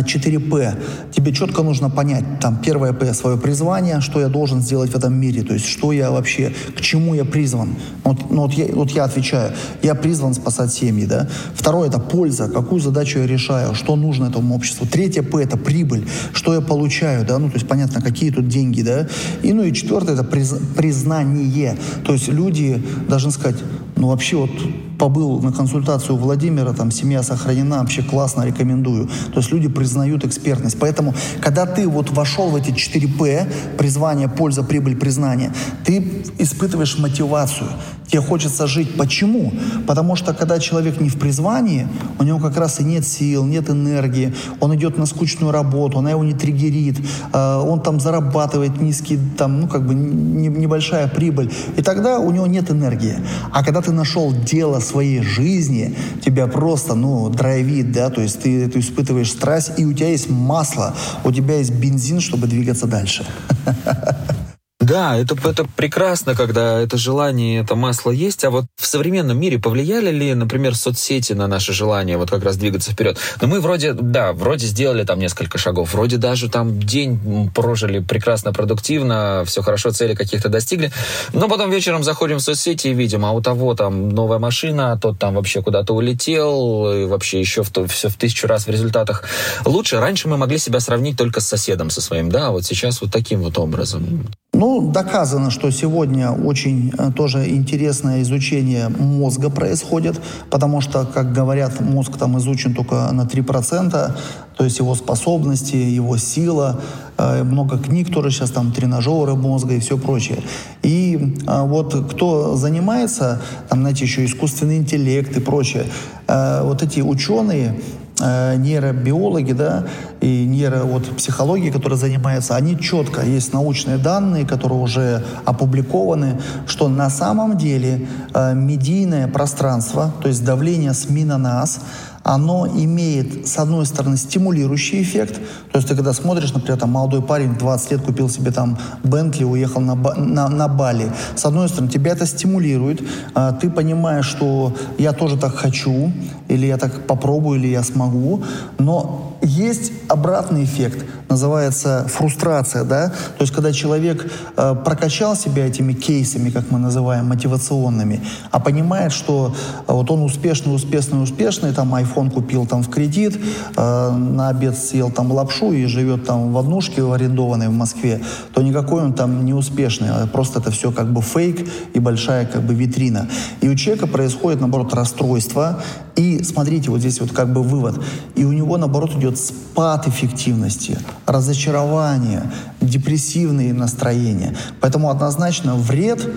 4П. Тебе четко нужно понять, там, первое П – свое призвание, что я должен сделать в этом мире, то есть что я вообще, к чему я призван. Вот, ну, вот, я, вот я отвечаю, я призван спасать семьи, да. Второе – это польза, какую задачу я решаю, что нужно этому обществу. Третье П – это прибыль, что я получаю, да, ну, то есть понятно, какие тут деньги, да. И, ну, и четвертое – это приз, признание, то есть люди должны сказать, ну, вообще вот побыл на консультацию Владимира, там семья сохранена, вообще классно, рекомендую. То есть люди признают экспертность. Поэтому, когда ты вот вошел в эти 4 П, призвание, польза, прибыль, признание, ты испытываешь мотивацию. Тебе хочется жить. Почему? Потому что когда человек не в призвании, у него как раз и нет сил, нет энергии, он идет на скучную работу, она его не триггерит, э, он там зарабатывает низкий, там, ну, как бы небольшая прибыль, и тогда у него нет энергии. А когда ты нашел дело своей жизни, тебя просто, ну, драйвит, да, то есть ты, ты испытываешь страсть, и у тебя есть масло, у тебя есть бензин, чтобы двигаться дальше. Да, это, это прекрасно, когда это желание, это масло есть. А вот в современном мире повлияли ли, например, соцсети на наше желание вот как раз двигаться вперед? Но ну, мы вроде, да, вроде сделали там несколько шагов, вроде даже там день прожили прекрасно, продуктивно, все хорошо, цели каких-то достигли. Но потом вечером заходим в соцсети и видим, а у того там новая машина, а тот там вообще куда-то улетел, и вообще еще в, все в тысячу раз в результатах лучше. Раньше мы могли себя сравнить только с соседом со своим, да, а вот сейчас вот таким вот образом. Ну, доказано, что сегодня очень э, тоже интересное изучение мозга происходит, потому что, как говорят, мозг там изучен только на 3%, то есть его способности, его сила, э, много книг тоже сейчас там, тренажеры мозга и все прочее. И э, вот кто занимается, там, знаете, еще искусственный интеллект и прочее, вот эти ученые, нейробиологи, да, и нейро, вот, психологи, которые занимаются, они четко, есть научные данные, которые уже опубликованы, что на самом деле э, медийное пространство, то есть давление СМИ на нас, оно имеет, с одной стороны, стимулирующий эффект. То есть ты когда смотришь, например, там молодой парень 20 лет купил себе там Бентли, уехал на, на, на Бали. С одной стороны, тебя это стимулирует. А, ты понимаешь, что я тоже так хочу, или я так попробую, или я смогу. Но есть обратный эффект, называется фрустрация, да, то есть когда человек э, прокачал себя этими кейсами, как мы называем, мотивационными, а понимает, что э, вот он успешный, успешный, успешный, там iPhone купил там в кредит, э, на обед съел там лапшу и живет там в однушке арендованной в Москве, то никакой он там не успешный, а просто это все как бы фейк и большая как бы витрина. И у человека происходит, наоборот, расстройство, и смотрите, вот здесь вот как бы вывод, и у него, наоборот, идет спад эффективности, разочарование, депрессивные настроения. Поэтому однозначно вред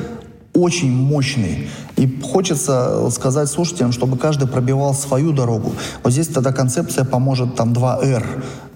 очень мощный. И хочется сказать слушателям, чтобы каждый пробивал свою дорогу. Вот здесь тогда концепция поможет там 2R.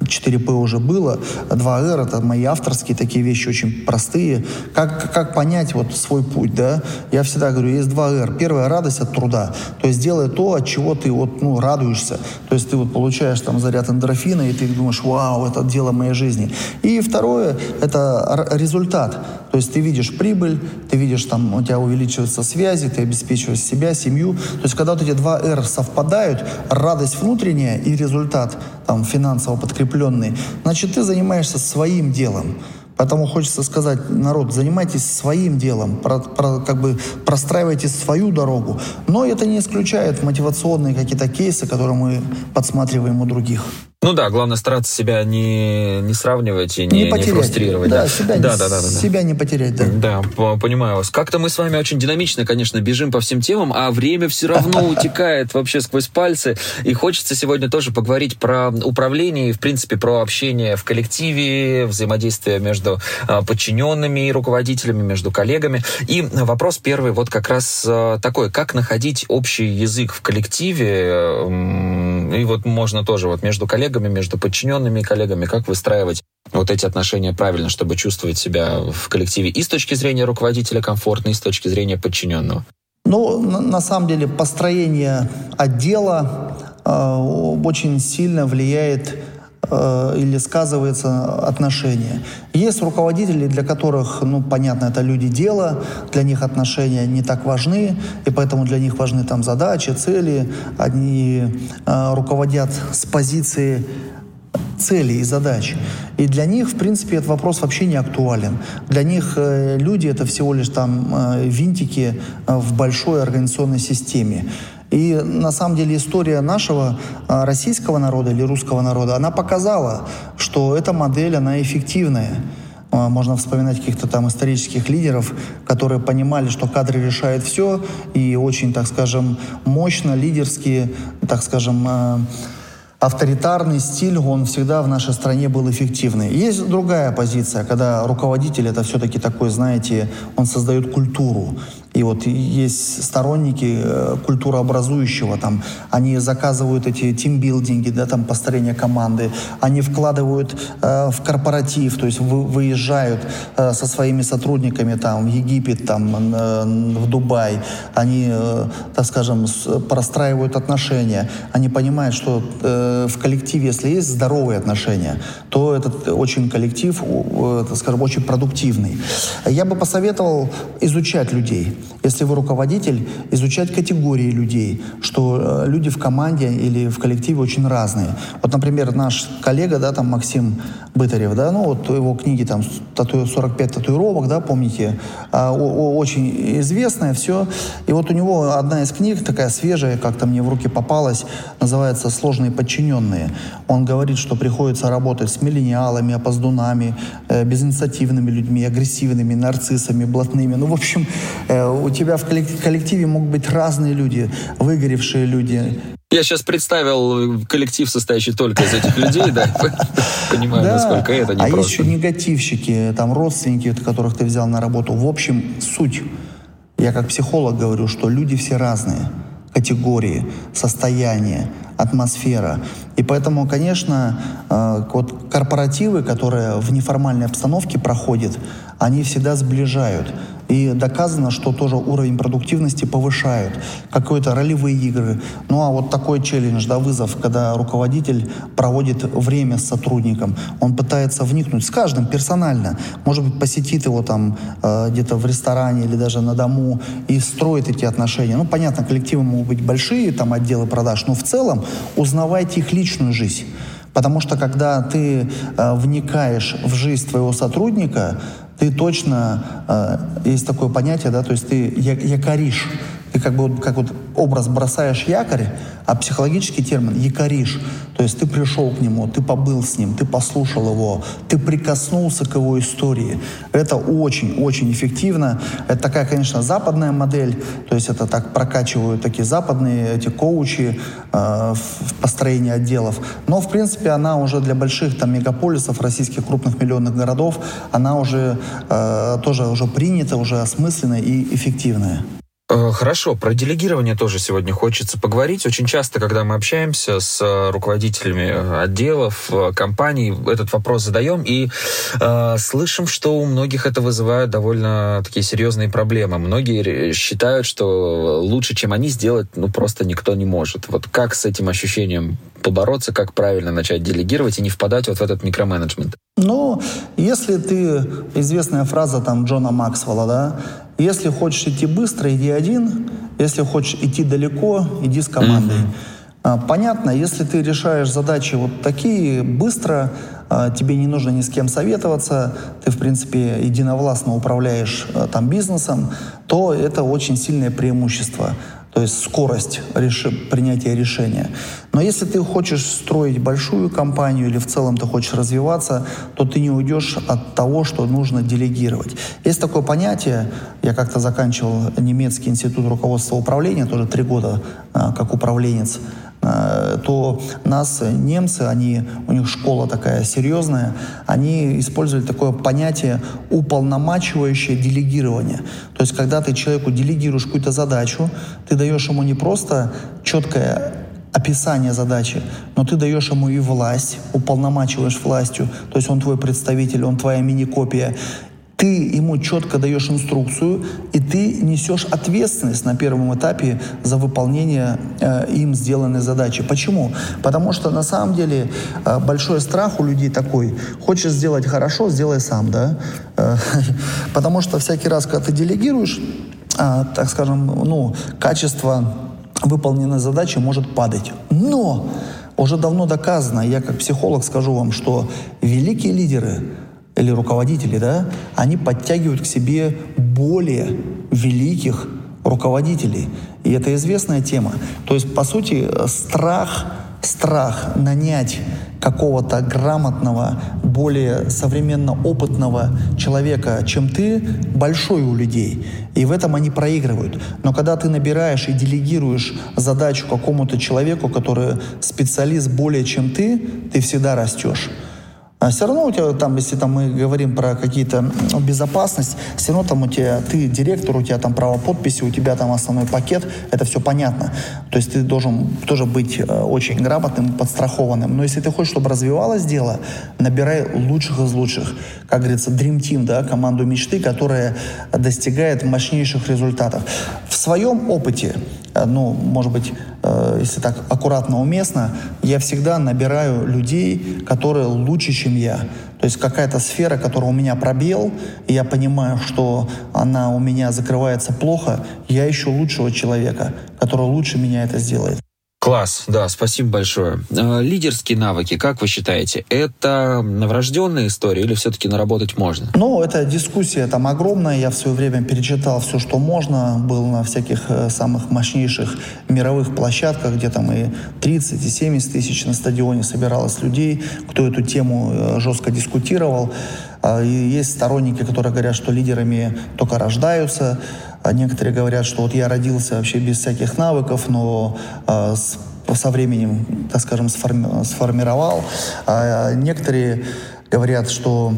4P уже было, 2R это мои авторские такие вещи очень простые. Как, как понять вот свой путь, да? Я всегда говорю, есть 2R. Первая радость от труда. То есть делай то, от чего ты вот, ну, радуешься. То есть ты вот получаешь там заряд эндорфина, и ты думаешь, вау, это дело моей жизни. И второе, это результат. То есть ты видишь прибыль, ты видишь там, у тебя увеличиваются связи, ты обеспечиваешь себя, семью. То есть когда вот эти два R совпадают, радость внутренняя и результат там финансово подкрепленный, значит ты занимаешься своим делом. Поэтому хочется сказать, народ, занимайтесь своим делом, про, про, как бы простраивайте свою дорогу. Но это не исключает мотивационные какие-то кейсы, которые мы подсматриваем у других. Ну да, главное стараться себя не, не сравнивать и не, не, потерять. не фрустрировать. Да, да. Себя, да, да, да, да, себя не потерять, да. Да, понимаю вас. Как-то мы с вами очень динамично, конечно, бежим по всем темам, а время все равно утекает вообще сквозь пальцы. И хочется сегодня тоже поговорить про управление и, в принципе, про общение в коллективе, взаимодействие между а, подчиненными и руководителями, между коллегами. И вопрос первый вот как раз а, такой, как находить общий язык в коллективе, и вот можно тоже вот между коллегами коллегами, между подчиненными коллегами, как выстраивать вот эти отношения правильно, чтобы чувствовать себя в коллективе и с точки зрения руководителя комфортно, и с точки зрения подчиненного? Ну, на самом деле, построение отдела э, очень сильно влияет э, или сказывается отношения. Есть руководители, для которых, ну, понятно, это люди дела, для них отношения не так важны, и поэтому для них важны там задачи, цели. Они э, руководят с позиции целей и задач. И для них, в принципе, этот вопрос вообще не актуален. Для них э, люди — это всего лишь там э, винтики э, в большой организационной системе. И на самом деле история нашего а, российского народа или русского народа, она показала, что эта модель, она эффективная. А, можно вспоминать каких-то там исторических лидеров, которые понимали, что кадры решают все, и очень, так скажем, мощно, лидерские, так скажем, а, авторитарный стиль, он всегда в нашей стране был эффективный. Есть другая позиция, когда руководитель это все-таки такой, знаете, он создает культуру. И вот есть сторонники э, культурообразующего, там, они заказывают эти тимбилдинги, да, там, построение команды, они вкладывают э, в корпоратив, то есть вы, выезжают э, со своими сотрудниками там, в Египет, там, э, в Дубай, они, э, так скажем, простраивают отношения, они понимают, что э, в коллективе, если есть здоровые отношения, то этот очень коллектив, э, так скажем, очень продуктивный. Я бы посоветовал изучать людей. Если вы руководитель, изучать категории людей, что э, люди в команде или в коллективе очень разные. Вот, например, наш коллега, да, там Максим Бытарев, да, ну вот его книги там 45 татуировок, да, помните, а, очень известная, все. И вот у него одна из книг, такая свежая, как-то мне в руки попалась, называется «Сложные подчиненные». Он говорит, что приходится работать с миллениалами, опоздунами, э, безинициативными людьми, агрессивными, нарциссами, блатными. Ну, в общем, э, у тебя в коллективе могут быть разные люди, выгоревшие люди, я сейчас представил коллектив, состоящий только из этих людей, да, понимаю, насколько это непросто. А есть еще негативщики, там родственники, которых ты взял на работу. В общем, суть. Я как психолог говорю, что люди все разные. Категории, состояния, атмосфера. И поэтому, конечно, э, вот корпоративы, которые в неформальной обстановке проходят, они всегда сближают. И доказано, что тоже уровень продуктивности повышают. Какие-то ролевые игры. Ну а вот такой челлендж, да, вызов, когда руководитель проводит время с сотрудником. Он пытается вникнуть с каждым персонально. Может быть, посетит его там э, где-то в ресторане или даже на дому и строит эти отношения. Ну, понятно, коллективы могут быть большие, там отделы продаж, но в целом узнавайте их личную жизнь. Потому что когда ты э, вникаешь в жизнь твоего сотрудника, ты точно, э, есть такое понятие, да, то есть ты якоришь, ты как бы как вот образ бросаешь якорь, а психологический термин якоришь. То есть ты пришел к нему, ты побыл с ним, ты послушал его, ты прикоснулся к его истории. Это очень-очень эффективно. Это такая, конечно, западная модель, то есть это так прокачивают такие западные эти коучи э, в построении отделов. Но, в принципе, она уже для больших там мегаполисов, российских крупных миллионных городов, она уже э, тоже уже принята, уже осмысленная и эффективная. Э, хорошо, про делегирование тоже сегодня хочется поговорить. Очень часто, когда мы общаемся с э, руководителями э, отделов, компаний, этот вопрос задаем и э, слышим, что у многих это вызывает довольно такие серьезные проблемы. Многие считают, что лучше, чем они, сделать ну, просто никто не может. Вот как с этим ощущением побороться, как правильно начать делегировать и не впадать вот в этот микроменеджмент? Ну, если ты, известная фраза там Джона Максвелла, да, если хочешь идти быстро, иди один. Если хочешь идти далеко, иди с командой. Mm-hmm. Понятно, если ты решаешь задачи вот такие быстро, э, тебе не нужно ни с кем советоваться, ты, в принципе, единовластно управляешь э, там бизнесом, то это очень сильное преимущество то есть скорость реши, принятия решения. Но если ты хочешь строить большую компанию или в целом ты хочешь развиваться, то ты не уйдешь от того, что нужно делегировать. Есть такое понятие, я как-то заканчивал немецкий институт руководства управления, тоже три года а, как управленец, Э, то нас немцы, они, у них школа такая серьезная, они использовали такое понятие уполномачивающее делегирование. То есть, когда ты человеку делегируешь какую-то задачу, ты даешь ему не просто четкое описание задачи, но ты даешь ему и власть, уполномачиваешь властью, то есть он твой представитель, он твоя мини-копия, ты ему четко даешь инструкцию, и ты несешь ответственность на первом этапе за выполнение э, им сделанной задачи. Почему? Потому что на самом деле э, большой страх у людей такой. Хочешь сделать хорошо, сделай сам, да? Э, потому что всякий раз, когда ты делегируешь, э, так скажем, ну, качество выполненной задачи может падать. Но уже давно доказано, я как психолог скажу вам, что великие лидеры – или руководители, да, они подтягивают к себе более великих руководителей. И это известная тема. То есть, по сути, страх, страх нанять какого-то грамотного, более современно опытного человека, чем ты, большой у людей. И в этом они проигрывают. Но когда ты набираешь и делегируешь задачу какому-то человеку, который специалист более чем ты, ты всегда растешь. А все равно у тебя там, если там мы говорим про какие-то безопасность, все равно там у тебя, ты директор, у тебя там право подписи, у тебя там основной пакет, это все понятно. То есть ты должен тоже быть э, очень грамотным, подстрахованным. Но если ты хочешь, чтобы развивалось дело, набирай лучших из лучших. Как говорится, Dream Team, да, команду мечты, которая достигает мощнейших результатов. В своем опыте ну, может быть, э, если так аккуратно, уместно, я всегда набираю людей, которые лучше, чем я. То есть какая-то сфера, которая у меня пробел, и я понимаю, что она у меня закрывается плохо, я ищу лучшего человека, который лучше меня это сделает. Класс, да, спасибо большое. Э, лидерские навыки, как вы считаете, это врожденная история или все-таки наработать можно? Ну, это дискуссия там огромная. Я в свое время перечитал все, что можно. Был на всяких э, самых мощнейших мировых площадках, где там и 30, и 70 тысяч на стадионе собиралось людей, кто эту тему э, жестко дискутировал. А, и есть сторонники, которые говорят, что лидерами только рождаются. А некоторые говорят, что вот я родился вообще без всяких навыков, но э, с, со временем, так скажем, сформи, сформировал. А некоторые говорят, что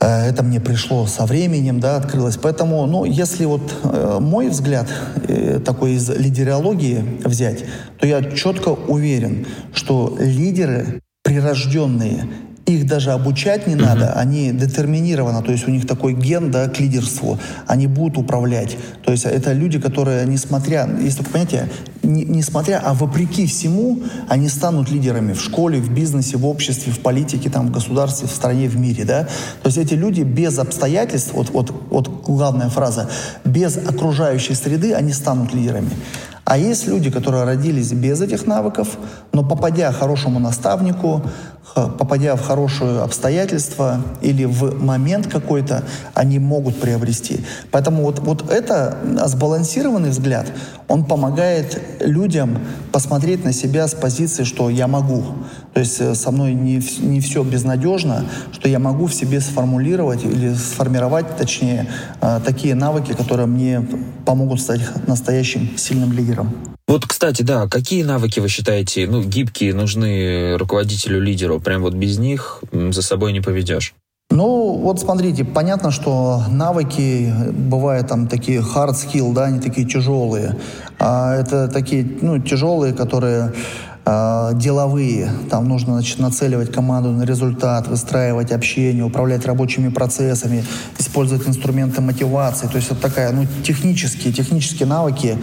э, это мне пришло со временем, да, открылось. Поэтому, ну, если вот э, мой взгляд э, такой из лидерологии взять, то я четко уверен, что лидеры прирожденные их даже обучать не надо, они детерминированы, то есть у них такой ген да, к лидерству, они будут управлять. То есть это люди, которые, несмотря, есть такое понятие, не, несмотря, а вопреки всему, они станут лидерами в школе, в бизнесе, в обществе, в политике, там, в государстве, в стране, в мире. Да? То есть эти люди без обстоятельств, вот, вот, вот главная фраза, без окружающей среды, они станут лидерами. А есть люди, которые родились без этих навыков, но попадя хорошему наставнику, попадя в хорошие обстоятельства или в момент какой-то, они могут приобрести. Поэтому вот, вот это сбалансированный взгляд, он помогает людям посмотреть на себя с позиции, что я могу. То есть э, со мной не, не все безнадежно, что я могу в себе сформулировать или сформировать, точнее, э, такие навыки, которые мне помогут стать настоящим сильным лидером. Вот, кстати, да, какие навыки вы считаете, ну, гибкие нужны руководителю, лидеру? Прям вот без них за собой не поведешь. Ну, вот смотрите, понятно, что навыки бывают там такие hard skill, да, они такие тяжелые. А это такие, ну, тяжелые, которые э, деловые. Там нужно значит, нацеливать команду на результат, выстраивать общение, управлять рабочими процессами, использовать инструменты мотивации. То есть это такая, ну, технические, технические навыки.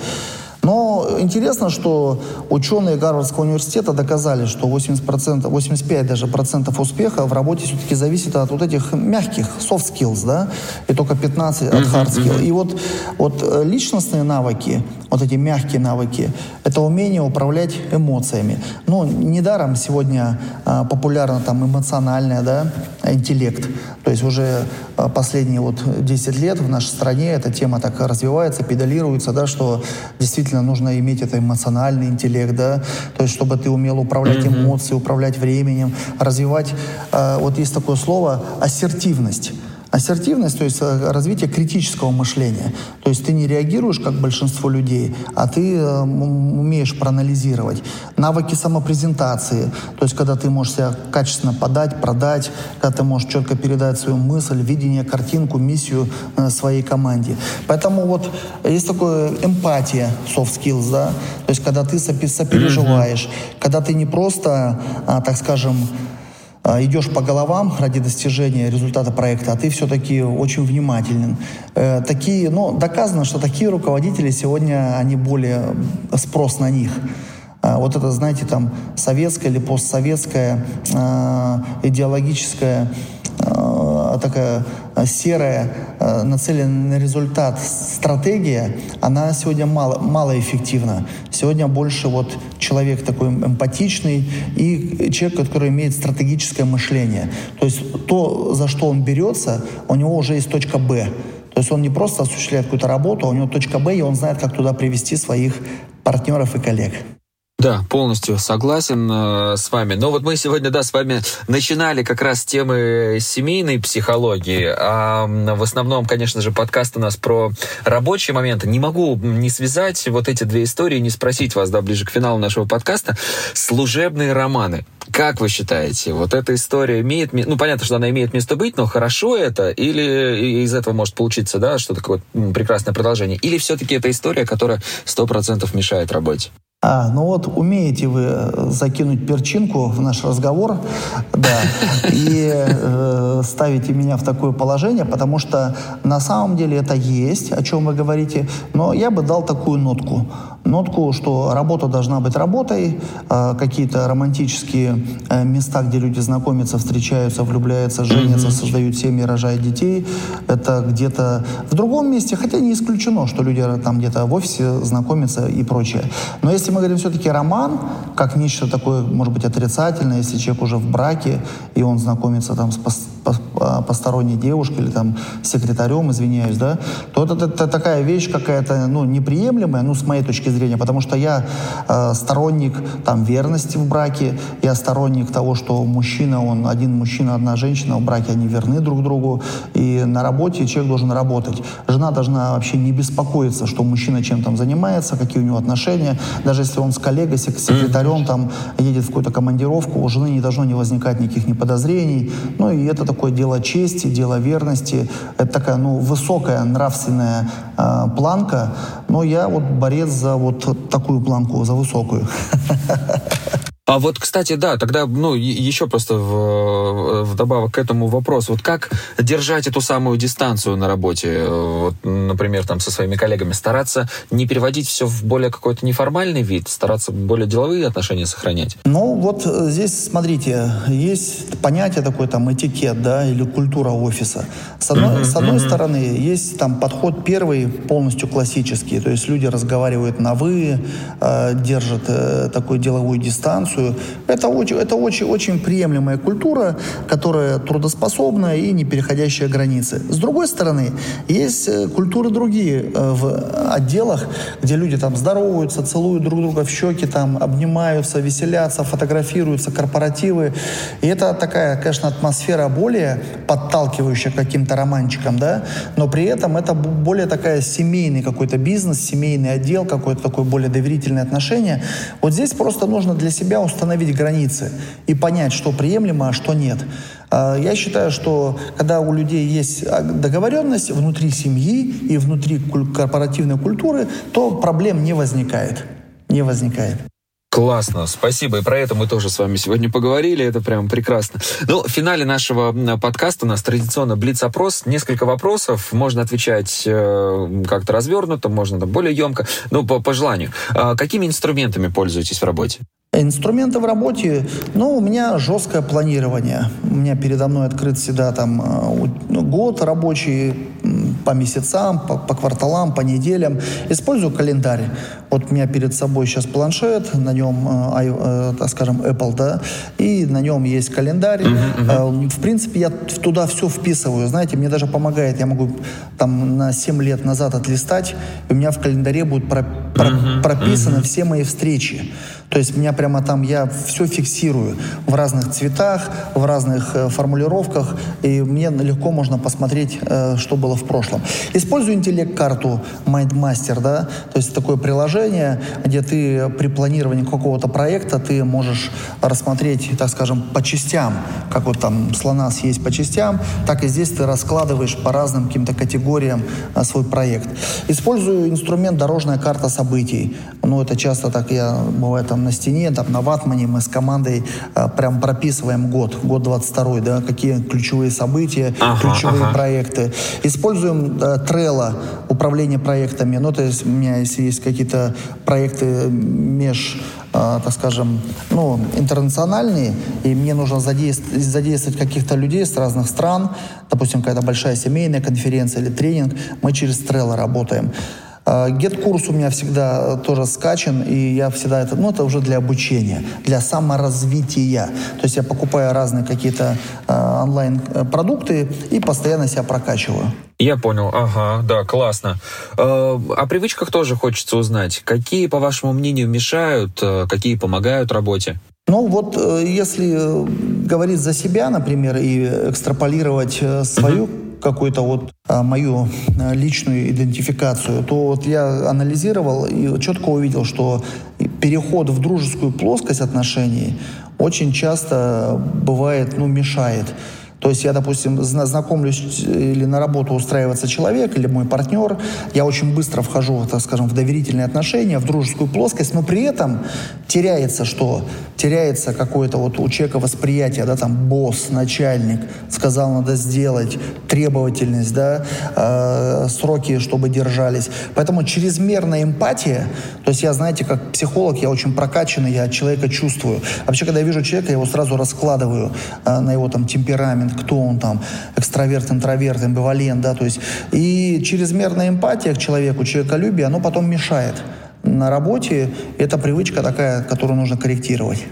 Но интересно, что ученые Гарвардского университета доказали, что 80%, 85 даже процентов успеха в работе все-таки зависит от вот этих мягких soft skills, да, и только 15 от hard skills. И вот, вот э, личностные навыки, вот эти мягкие навыки, это умение управлять эмоциями. Ну, недаром сегодня а, популярно там эмоциональное, да, интеллект. То есть уже а, последние вот 10 лет в нашей стране эта тема так развивается, педалируется, да, что действительно нужно иметь это эмоциональный интеллект, да, то есть чтобы ты умел управлять эмоцией, управлять временем, развивать, а, вот есть такое слово, ассертивность. Ассертивность, то есть э, развитие критического мышления. То есть ты не реагируешь, как большинство людей, а ты э, умеешь проанализировать. Навыки самопрезентации, то есть когда ты можешь себя качественно подать, продать, когда ты можешь четко передать свою мысль, видение, картинку, миссию э, своей команде. Поэтому вот есть такое эмпатия, soft skills, да, то есть когда ты сопереживаешь, mm-hmm. когда ты не просто, а, так скажем, идешь по головам ради достижения результата проекта, а ты все-таки очень внимателен. Э, такие, ну, доказано, что такие руководители сегодня, они более спрос на них. А, вот это, знаете, там советская или постсоветская э, идеологическая э, такая серая, э, нацеленная на результат стратегия, она сегодня мало, малоэффективна. Сегодня больше вот человек такой эмпатичный и человек, который имеет стратегическое мышление. То есть то, за что он берется, у него уже есть точка «Б». То есть он не просто осуществляет какую-то работу, а у него точка «Б», и он знает, как туда привести своих партнеров и коллег. Да, полностью согласен э, с вами. Но вот мы сегодня, да, с вами начинали как раз темы семейной психологии, а в основном, конечно же, подкаст у нас про рабочие моменты. Не могу не связать вот эти две истории, не спросить вас, да, ближе к финалу нашего подкаста. Служебные романы. Как вы считаете, вот эта история имеет... Ну, понятно, что она имеет место быть, но хорошо это? Или из этого может получиться, да, что-то такое прекрасное продолжение? Или все-таки это история, которая сто процентов мешает работе? А, ну вот умеете вы э, закинуть перчинку в наш разговор, да, и э, ставите меня в такое положение, потому что на самом деле это есть, о чем вы говорите, но я бы дал такую нотку нотку, что работа должна быть работой, а какие-то романтические э, места, где люди знакомятся, встречаются, влюбляются, женятся, mm-hmm. создают семьи, рожают детей, это где-то в другом месте, хотя не исключено, что люди там где-то в офисе знакомятся и прочее. Но если мы говорим все-таки роман, как нечто такое, может быть, отрицательное, если человек уже в браке, и он знакомится там с а, посторонней девушкой или там секретарем, извиняюсь, да, то это, это такая вещь какая-то, ну, неприемлемая, ну, с моей точки зрения, потому что я э, сторонник там верности в браке, я сторонник того, что мужчина, он один мужчина, одна женщина в браке, они верны друг другу, и на работе человек должен работать. Жена должна вообще не беспокоиться, что мужчина чем там занимается, какие у него отношения, даже если он с коллегой, с секретарем там едет в какую-то командировку, у жены не должно не возникать никаких ни подозрений, ну, и это такое дело чести, дело верности. Это такая, ну, высокая нравственная э, планка. Но я вот борец за вот такую планку, за высокую. А вот, кстати, да, тогда, ну, еще просто в, вдобавок к этому вопрос. Вот как держать эту самую дистанцию на работе, вот, например, там, со своими коллегами? Стараться не переводить все в более какой-то неформальный вид, стараться более деловые отношения сохранять? Ну, вот э, здесь, смотрите, есть понятие такое, там, этикет, да, или культура офиса. С одной, mm-hmm, с одной mm-hmm. стороны, есть там подход первый, полностью классический, то есть люди разговаривают на «вы», э, держат э, такую деловую дистанцию, информацию. Это очень, это очень, очень приемлемая культура, которая трудоспособна и не переходящая границы. С другой стороны, есть э, культуры другие э, в отделах, где люди там здороваются, целуют друг друга в щеки, там обнимаются, веселятся, фотографируются, корпоративы. И это такая, конечно, атмосфера более подталкивающая к каким-то романчикам, да, но при этом это более такая семейный какой-то бизнес, семейный отдел, какое-то такое более доверительное отношение. Вот здесь просто нужно для себя установить границы и понять, что приемлемо, а что нет. А, я считаю, что когда у людей есть а, договоренность внутри семьи и внутри корпоративной культуры, то проблем не возникает. Не возникает. Классно, спасибо. И про это мы тоже с вами сегодня поговорили. Это прям прекрасно. Ну, в финале нашего подкаста у нас традиционно блиц-опрос. Несколько вопросов. Можно отвечать э, как-то развернуто, можно там, более емко. Ну, по, по желанию. Э, какими инструментами пользуетесь в работе? Инструменты в работе, ну, у меня жесткое планирование. У меня передо мной открыт всегда там э, ну, год рабочий, по месяцам, по, по кварталам, по неделям. Использую календарь. Вот у меня перед собой сейчас планшет, на нем, э, э, так скажем, Apple, да, и на нем есть календарь. Uh-huh, uh-huh. В принципе, я туда все вписываю. Знаете, мне даже помогает. Я могу там на 7 лет назад отлистать, и у меня в календаре будут про, про, uh-huh, прописаны uh-huh. все мои встречи. То есть меня прямо там, я все фиксирую в разных цветах, в разных э, формулировках, и мне легко можно посмотреть, э, что было в прошлом. Использую интеллект-карту MindMaster, да, то есть такое приложение, где ты при планировании какого-то проекта ты можешь рассмотреть, так скажем, по частям, как вот там слона съесть по частям, так и здесь ты раскладываешь по разным каким-то категориям э, свой проект. Использую инструмент дорожная карта событий. Ну, это часто так я, бывает, там на стене, там на ватмане мы с командой э, прям прописываем год, год 22 да, какие ключевые события, ага, ключевые ага. проекты. Используем э, Trello, управление проектами. Ну, то есть у меня, если есть какие-то проекты меж э, так скажем, ну, интернациональные, и мне нужно задействовать, задействовать каких-то людей с разных стран, допустим, какая-то большая семейная конференция или тренинг, мы через Trello работаем. Гет-курс у меня всегда тоже скачан, и я всегда это, ну, это уже для обучения, для саморазвития. То есть я покупаю разные какие-то э, онлайн-продукты и постоянно себя прокачиваю. Я понял, ага, да, классно. Э, о привычках тоже хочется узнать. Какие, по вашему мнению, мешают, э, какие помогают работе? Ну вот, э, если говорить за себя, например, и экстраполировать свою uh-huh какую-то вот а, мою а, личную идентификацию, то вот я анализировал и четко увидел, что переход в дружескую плоскость отношений очень часто бывает, ну, мешает. То есть я, допустим, знакомлюсь э, или на работу устраивается человек, или мой партнер, я очень быстро вхожу, так скажем, в доверительные отношения, в дружескую плоскость, но при этом теряется что? Теряется какое-то вот у человека восприятие, да, там, босс, начальник, сказал, надо сделать, требовательность, да, э, сроки, чтобы держались. Поэтому чрезмерная эмпатия, то есть я, знаете, как психолог, я очень прокачанный, я человека чувствую. Вообще, когда я вижу человека, я его сразу раскладываю э, на его там темперамент, кто он там, экстраверт, интроверт, амбивалент, да, то есть и чрезмерная эмпатия к человеку, человеколюбие, оно потом мешает на работе. Это привычка такая, которую нужно корректировать.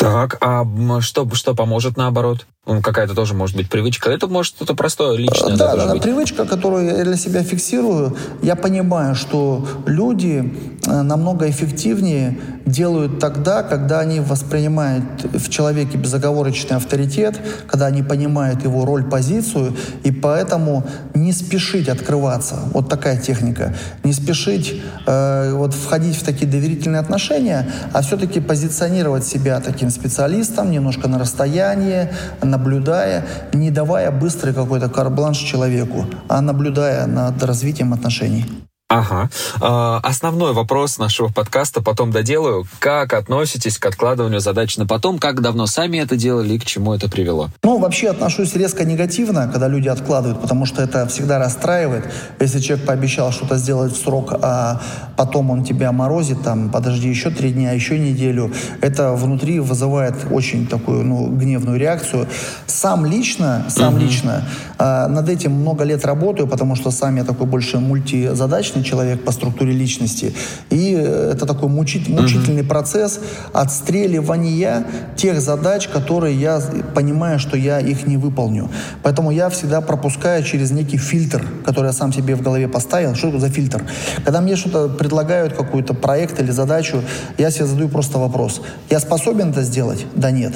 Так, а что, что поможет наоборот? Какая-то тоже может быть привычка. Это может что-то простое, личное. Да, да, да привычка, которую я для себя фиксирую. Я понимаю, что люди э, намного эффективнее делают тогда, когда они воспринимают в человеке безоговорочный авторитет, когда они понимают его роль, позицию, и поэтому не спешить открываться. Вот такая техника. Не спешить э, вот входить в такие доверительные отношения, а все-таки позиционировать себя таким специалистом немножко на расстоянии, наблюдая, не давая быстрый какой-то карбланш человеку, а наблюдая над развитием отношений. Ага. А, основной вопрос нашего подкаста потом доделаю. Как относитесь к откладыванию задач на потом? Как давно сами это делали и к чему это привело? Ну, вообще отношусь резко негативно, когда люди откладывают, потому что это всегда расстраивает. Если человек пообещал что-то сделать в срок, а потом он тебя морозит, там, подожди еще три дня, еще неделю, это внутри вызывает очень такую, ну, гневную реакцию. Сам лично, сам угу. лично э, над этим много лет работаю, потому что сам я такой больше мультизадачный, разный человек по структуре личности. И это такой мучить, мучительный mm-hmm. процесс отстреливания тех задач, которые я понимаю, что я их не выполню. Поэтому я всегда пропускаю через некий фильтр, который я сам себе в голове поставил. Что это за фильтр? Когда мне что-то предлагают, какой-то проект или задачу, я себе задаю просто вопрос. Я способен это сделать? Да нет.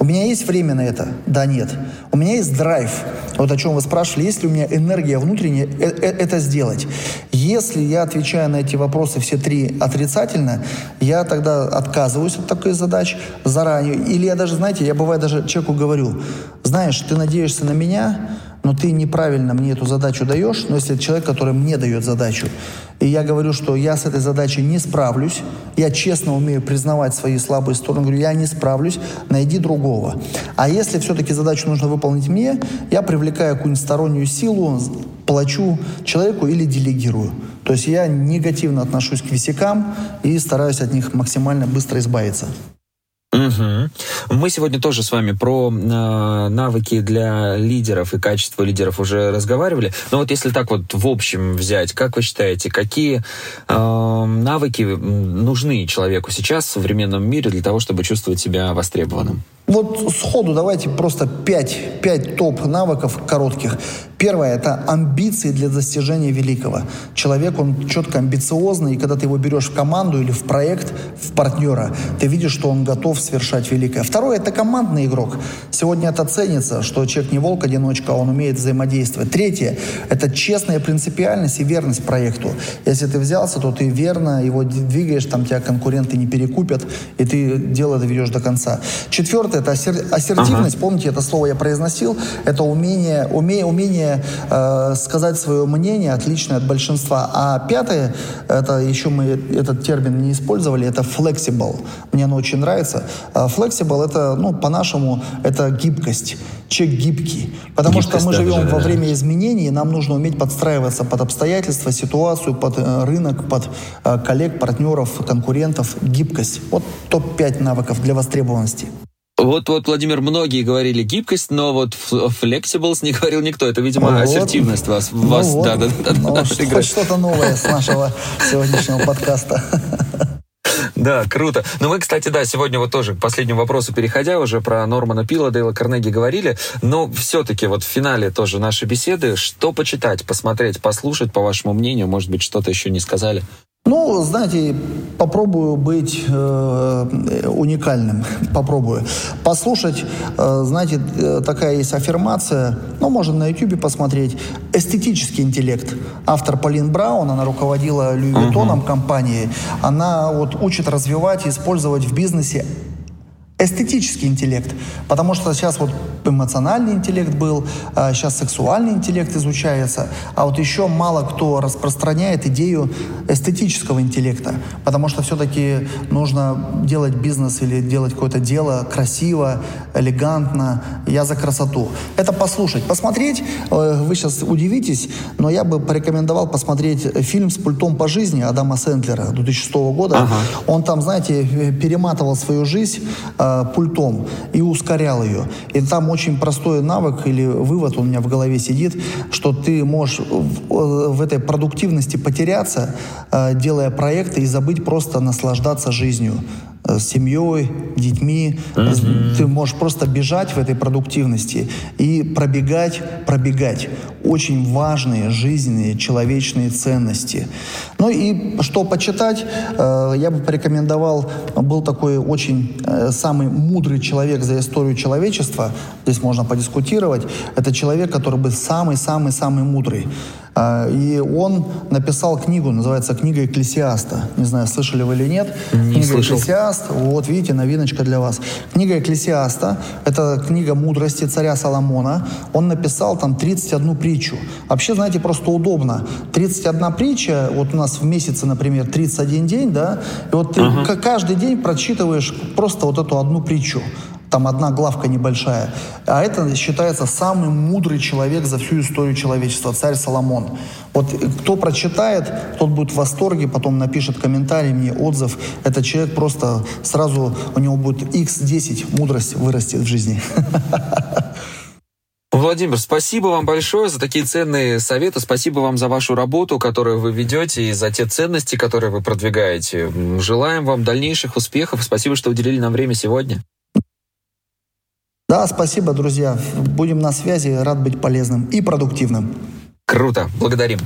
У меня есть время на это? Да, нет. У меня есть драйв. Вот о чем вы спрашивали, есть ли у меня энергия внутренняя э, э, это сделать. Если я отвечаю на эти вопросы все три отрицательно, я тогда отказываюсь от такой задач заранее. Или я даже, знаете, я бывает даже человеку говорю, знаешь, ты надеешься на меня, но ты неправильно мне эту задачу даешь, но если это человек, который мне дает задачу, и я говорю, что я с этой задачей не справлюсь, я честно умею признавать свои слабые стороны, говорю, я не справлюсь, найди другого. А если все-таки задачу нужно выполнить мне, я привлекаю какую-нибудь стороннюю силу, плачу человеку или делегирую. То есть я негативно отношусь к висякам и стараюсь от них максимально быстро избавиться. Угу. Мы сегодня тоже с вами про э, навыки для лидеров и качество лидеров уже разговаривали. Но вот если так вот в общем взять, как вы считаете, какие э, навыки нужны человеку сейчас в современном мире для того, чтобы чувствовать себя востребованным? Вот сходу давайте просто 5, 5 топ навыков коротких. Первое – это амбиции для достижения великого. Человек, он четко амбициозный, и когда ты его берешь в команду или в проект, в партнера, ты видишь, что он готов совершать великое. Второе – это командный игрок. Сегодня это ценится, что человек не волк-одиночка, он умеет взаимодействовать. Третье – это честная принципиальность и верность проекту. Если ты взялся, то ты верно его двигаешь, там тебя конкуренты не перекупят, и ты дело доведешь до конца. Четвертое это ассертивность. Ага. Помните, это слово я произносил. Это умение, умение, умение э, сказать свое мнение, отличное от большинства. А пятое, это еще мы этот термин не использовали, это flexible. Мне оно очень нравится. А flexible это, ну, по-нашему, это гибкость. Человек гибкий. Потому гибкость, что мы да, живем да, во да. время изменений, и нам нужно уметь подстраиваться под обстоятельства, ситуацию, под э, рынок, под э, коллег, партнеров, конкурентов. Гибкость. Вот топ-5 навыков для востребованности. Вот, вот, Владимир, многие говорили гибкость, но вот flexibles не говорил никто. Это, видимо, вот. ассертивность вас. Ну вас вот. да, да, да, ну, да, хоть что-то новое с нашего сегодняшнего подкаста. Да, круто. Ну, мы, кстати, да, сегодня вот тоже к последнему вопросу переходя, уже про Нормана Пила, Дейла Карнеги говорили, но все-таки вот в финале тоже нашей беседы, что почитать, посмотреть, послушать, по вашему мнению, может быть, что-то еще не сказали? Ну, знаете, попробую быть э, уникальным, попробую. Послушать, э, знаете, э, такая есть аффирмация, ну, можно на YouTube посмотреть, эстетический интеллект. Автор Полин Браун, она руководила Льюи uh-huh. компанией, она вот учит развивать и использовать в бизнесе эстетический интеллект, потому что сейчас вот эмоциональный интеллект был, сейчас а сексуальный интеллект изучается, а вот еще мало кто распространяет идею эстетического интеллекта, потому что все-таки нужно делать бизнес или делать какое-то дело красиво, элегантно, я за красоту. Это послушать. Посмотреть, э, вы сейчас удивитесь, но я бы порекомендовал посмотреть фильм с пультом по жизни Адама Сендлера 2006 года. Ага. Он там, знаете, перематывал свою жизнь э, Э, пультом и ускорял ее. И там очень простой навык или вывод у меня в голове сидит, что ты можешь в, в этой продуктивности потеряться, э, делая проекты и забыть просто наслаждаться жизнью с семьей, детьми. Mm-hmm. Ты можешь просто бежать в этой продуктивности и пробегать, пробегать. Очень важные жизненные, человечные ценности. Ну и что почитать, э, я бы порекомендовал, был такой очень э, самый мудрый человек за историю человечества, здесь можно подискутировать, это человек, который был самый-самый-самый мудрый. А, и он написал книгу, называется «Книга Экклесиаста». Не знаю, слышали вы или нет. Не книга слышал. Экклесиаст. Вот, видите, новиночка для вас. Книга Экклесиаста – это книга мудрости царя Соломона. Он написал там 31 притчу. Вообще, знаете, просто удобно. 31 притча, вот у нас в месяце, например, 31 день, да, и вот ты uh-huh. каждый день прочитываешь просто вот эту одну притчу там одна главка небольшая. А это считается самый мудрый человек за всю историю человечества, царь Соломон. Вот кто прочитает, тот будет в восторге, потом напишет комментарий мне, отзыв. Этот человек просто сразу, у него будет x10 мудрость вырастет в жизни. Владимир, спасибо вам большое за такие ценные советы. Спасибо вам за вашу работу, которую вы ведете, и за те ценности, которые вы продвигаете. Желаем вам дальнейших успехов. Спасибо, что уделили нам время сегодня. Да, спасибо, друзья. Будем на связи. Рад быть полезным и продуктивным. Круто. Благодарим.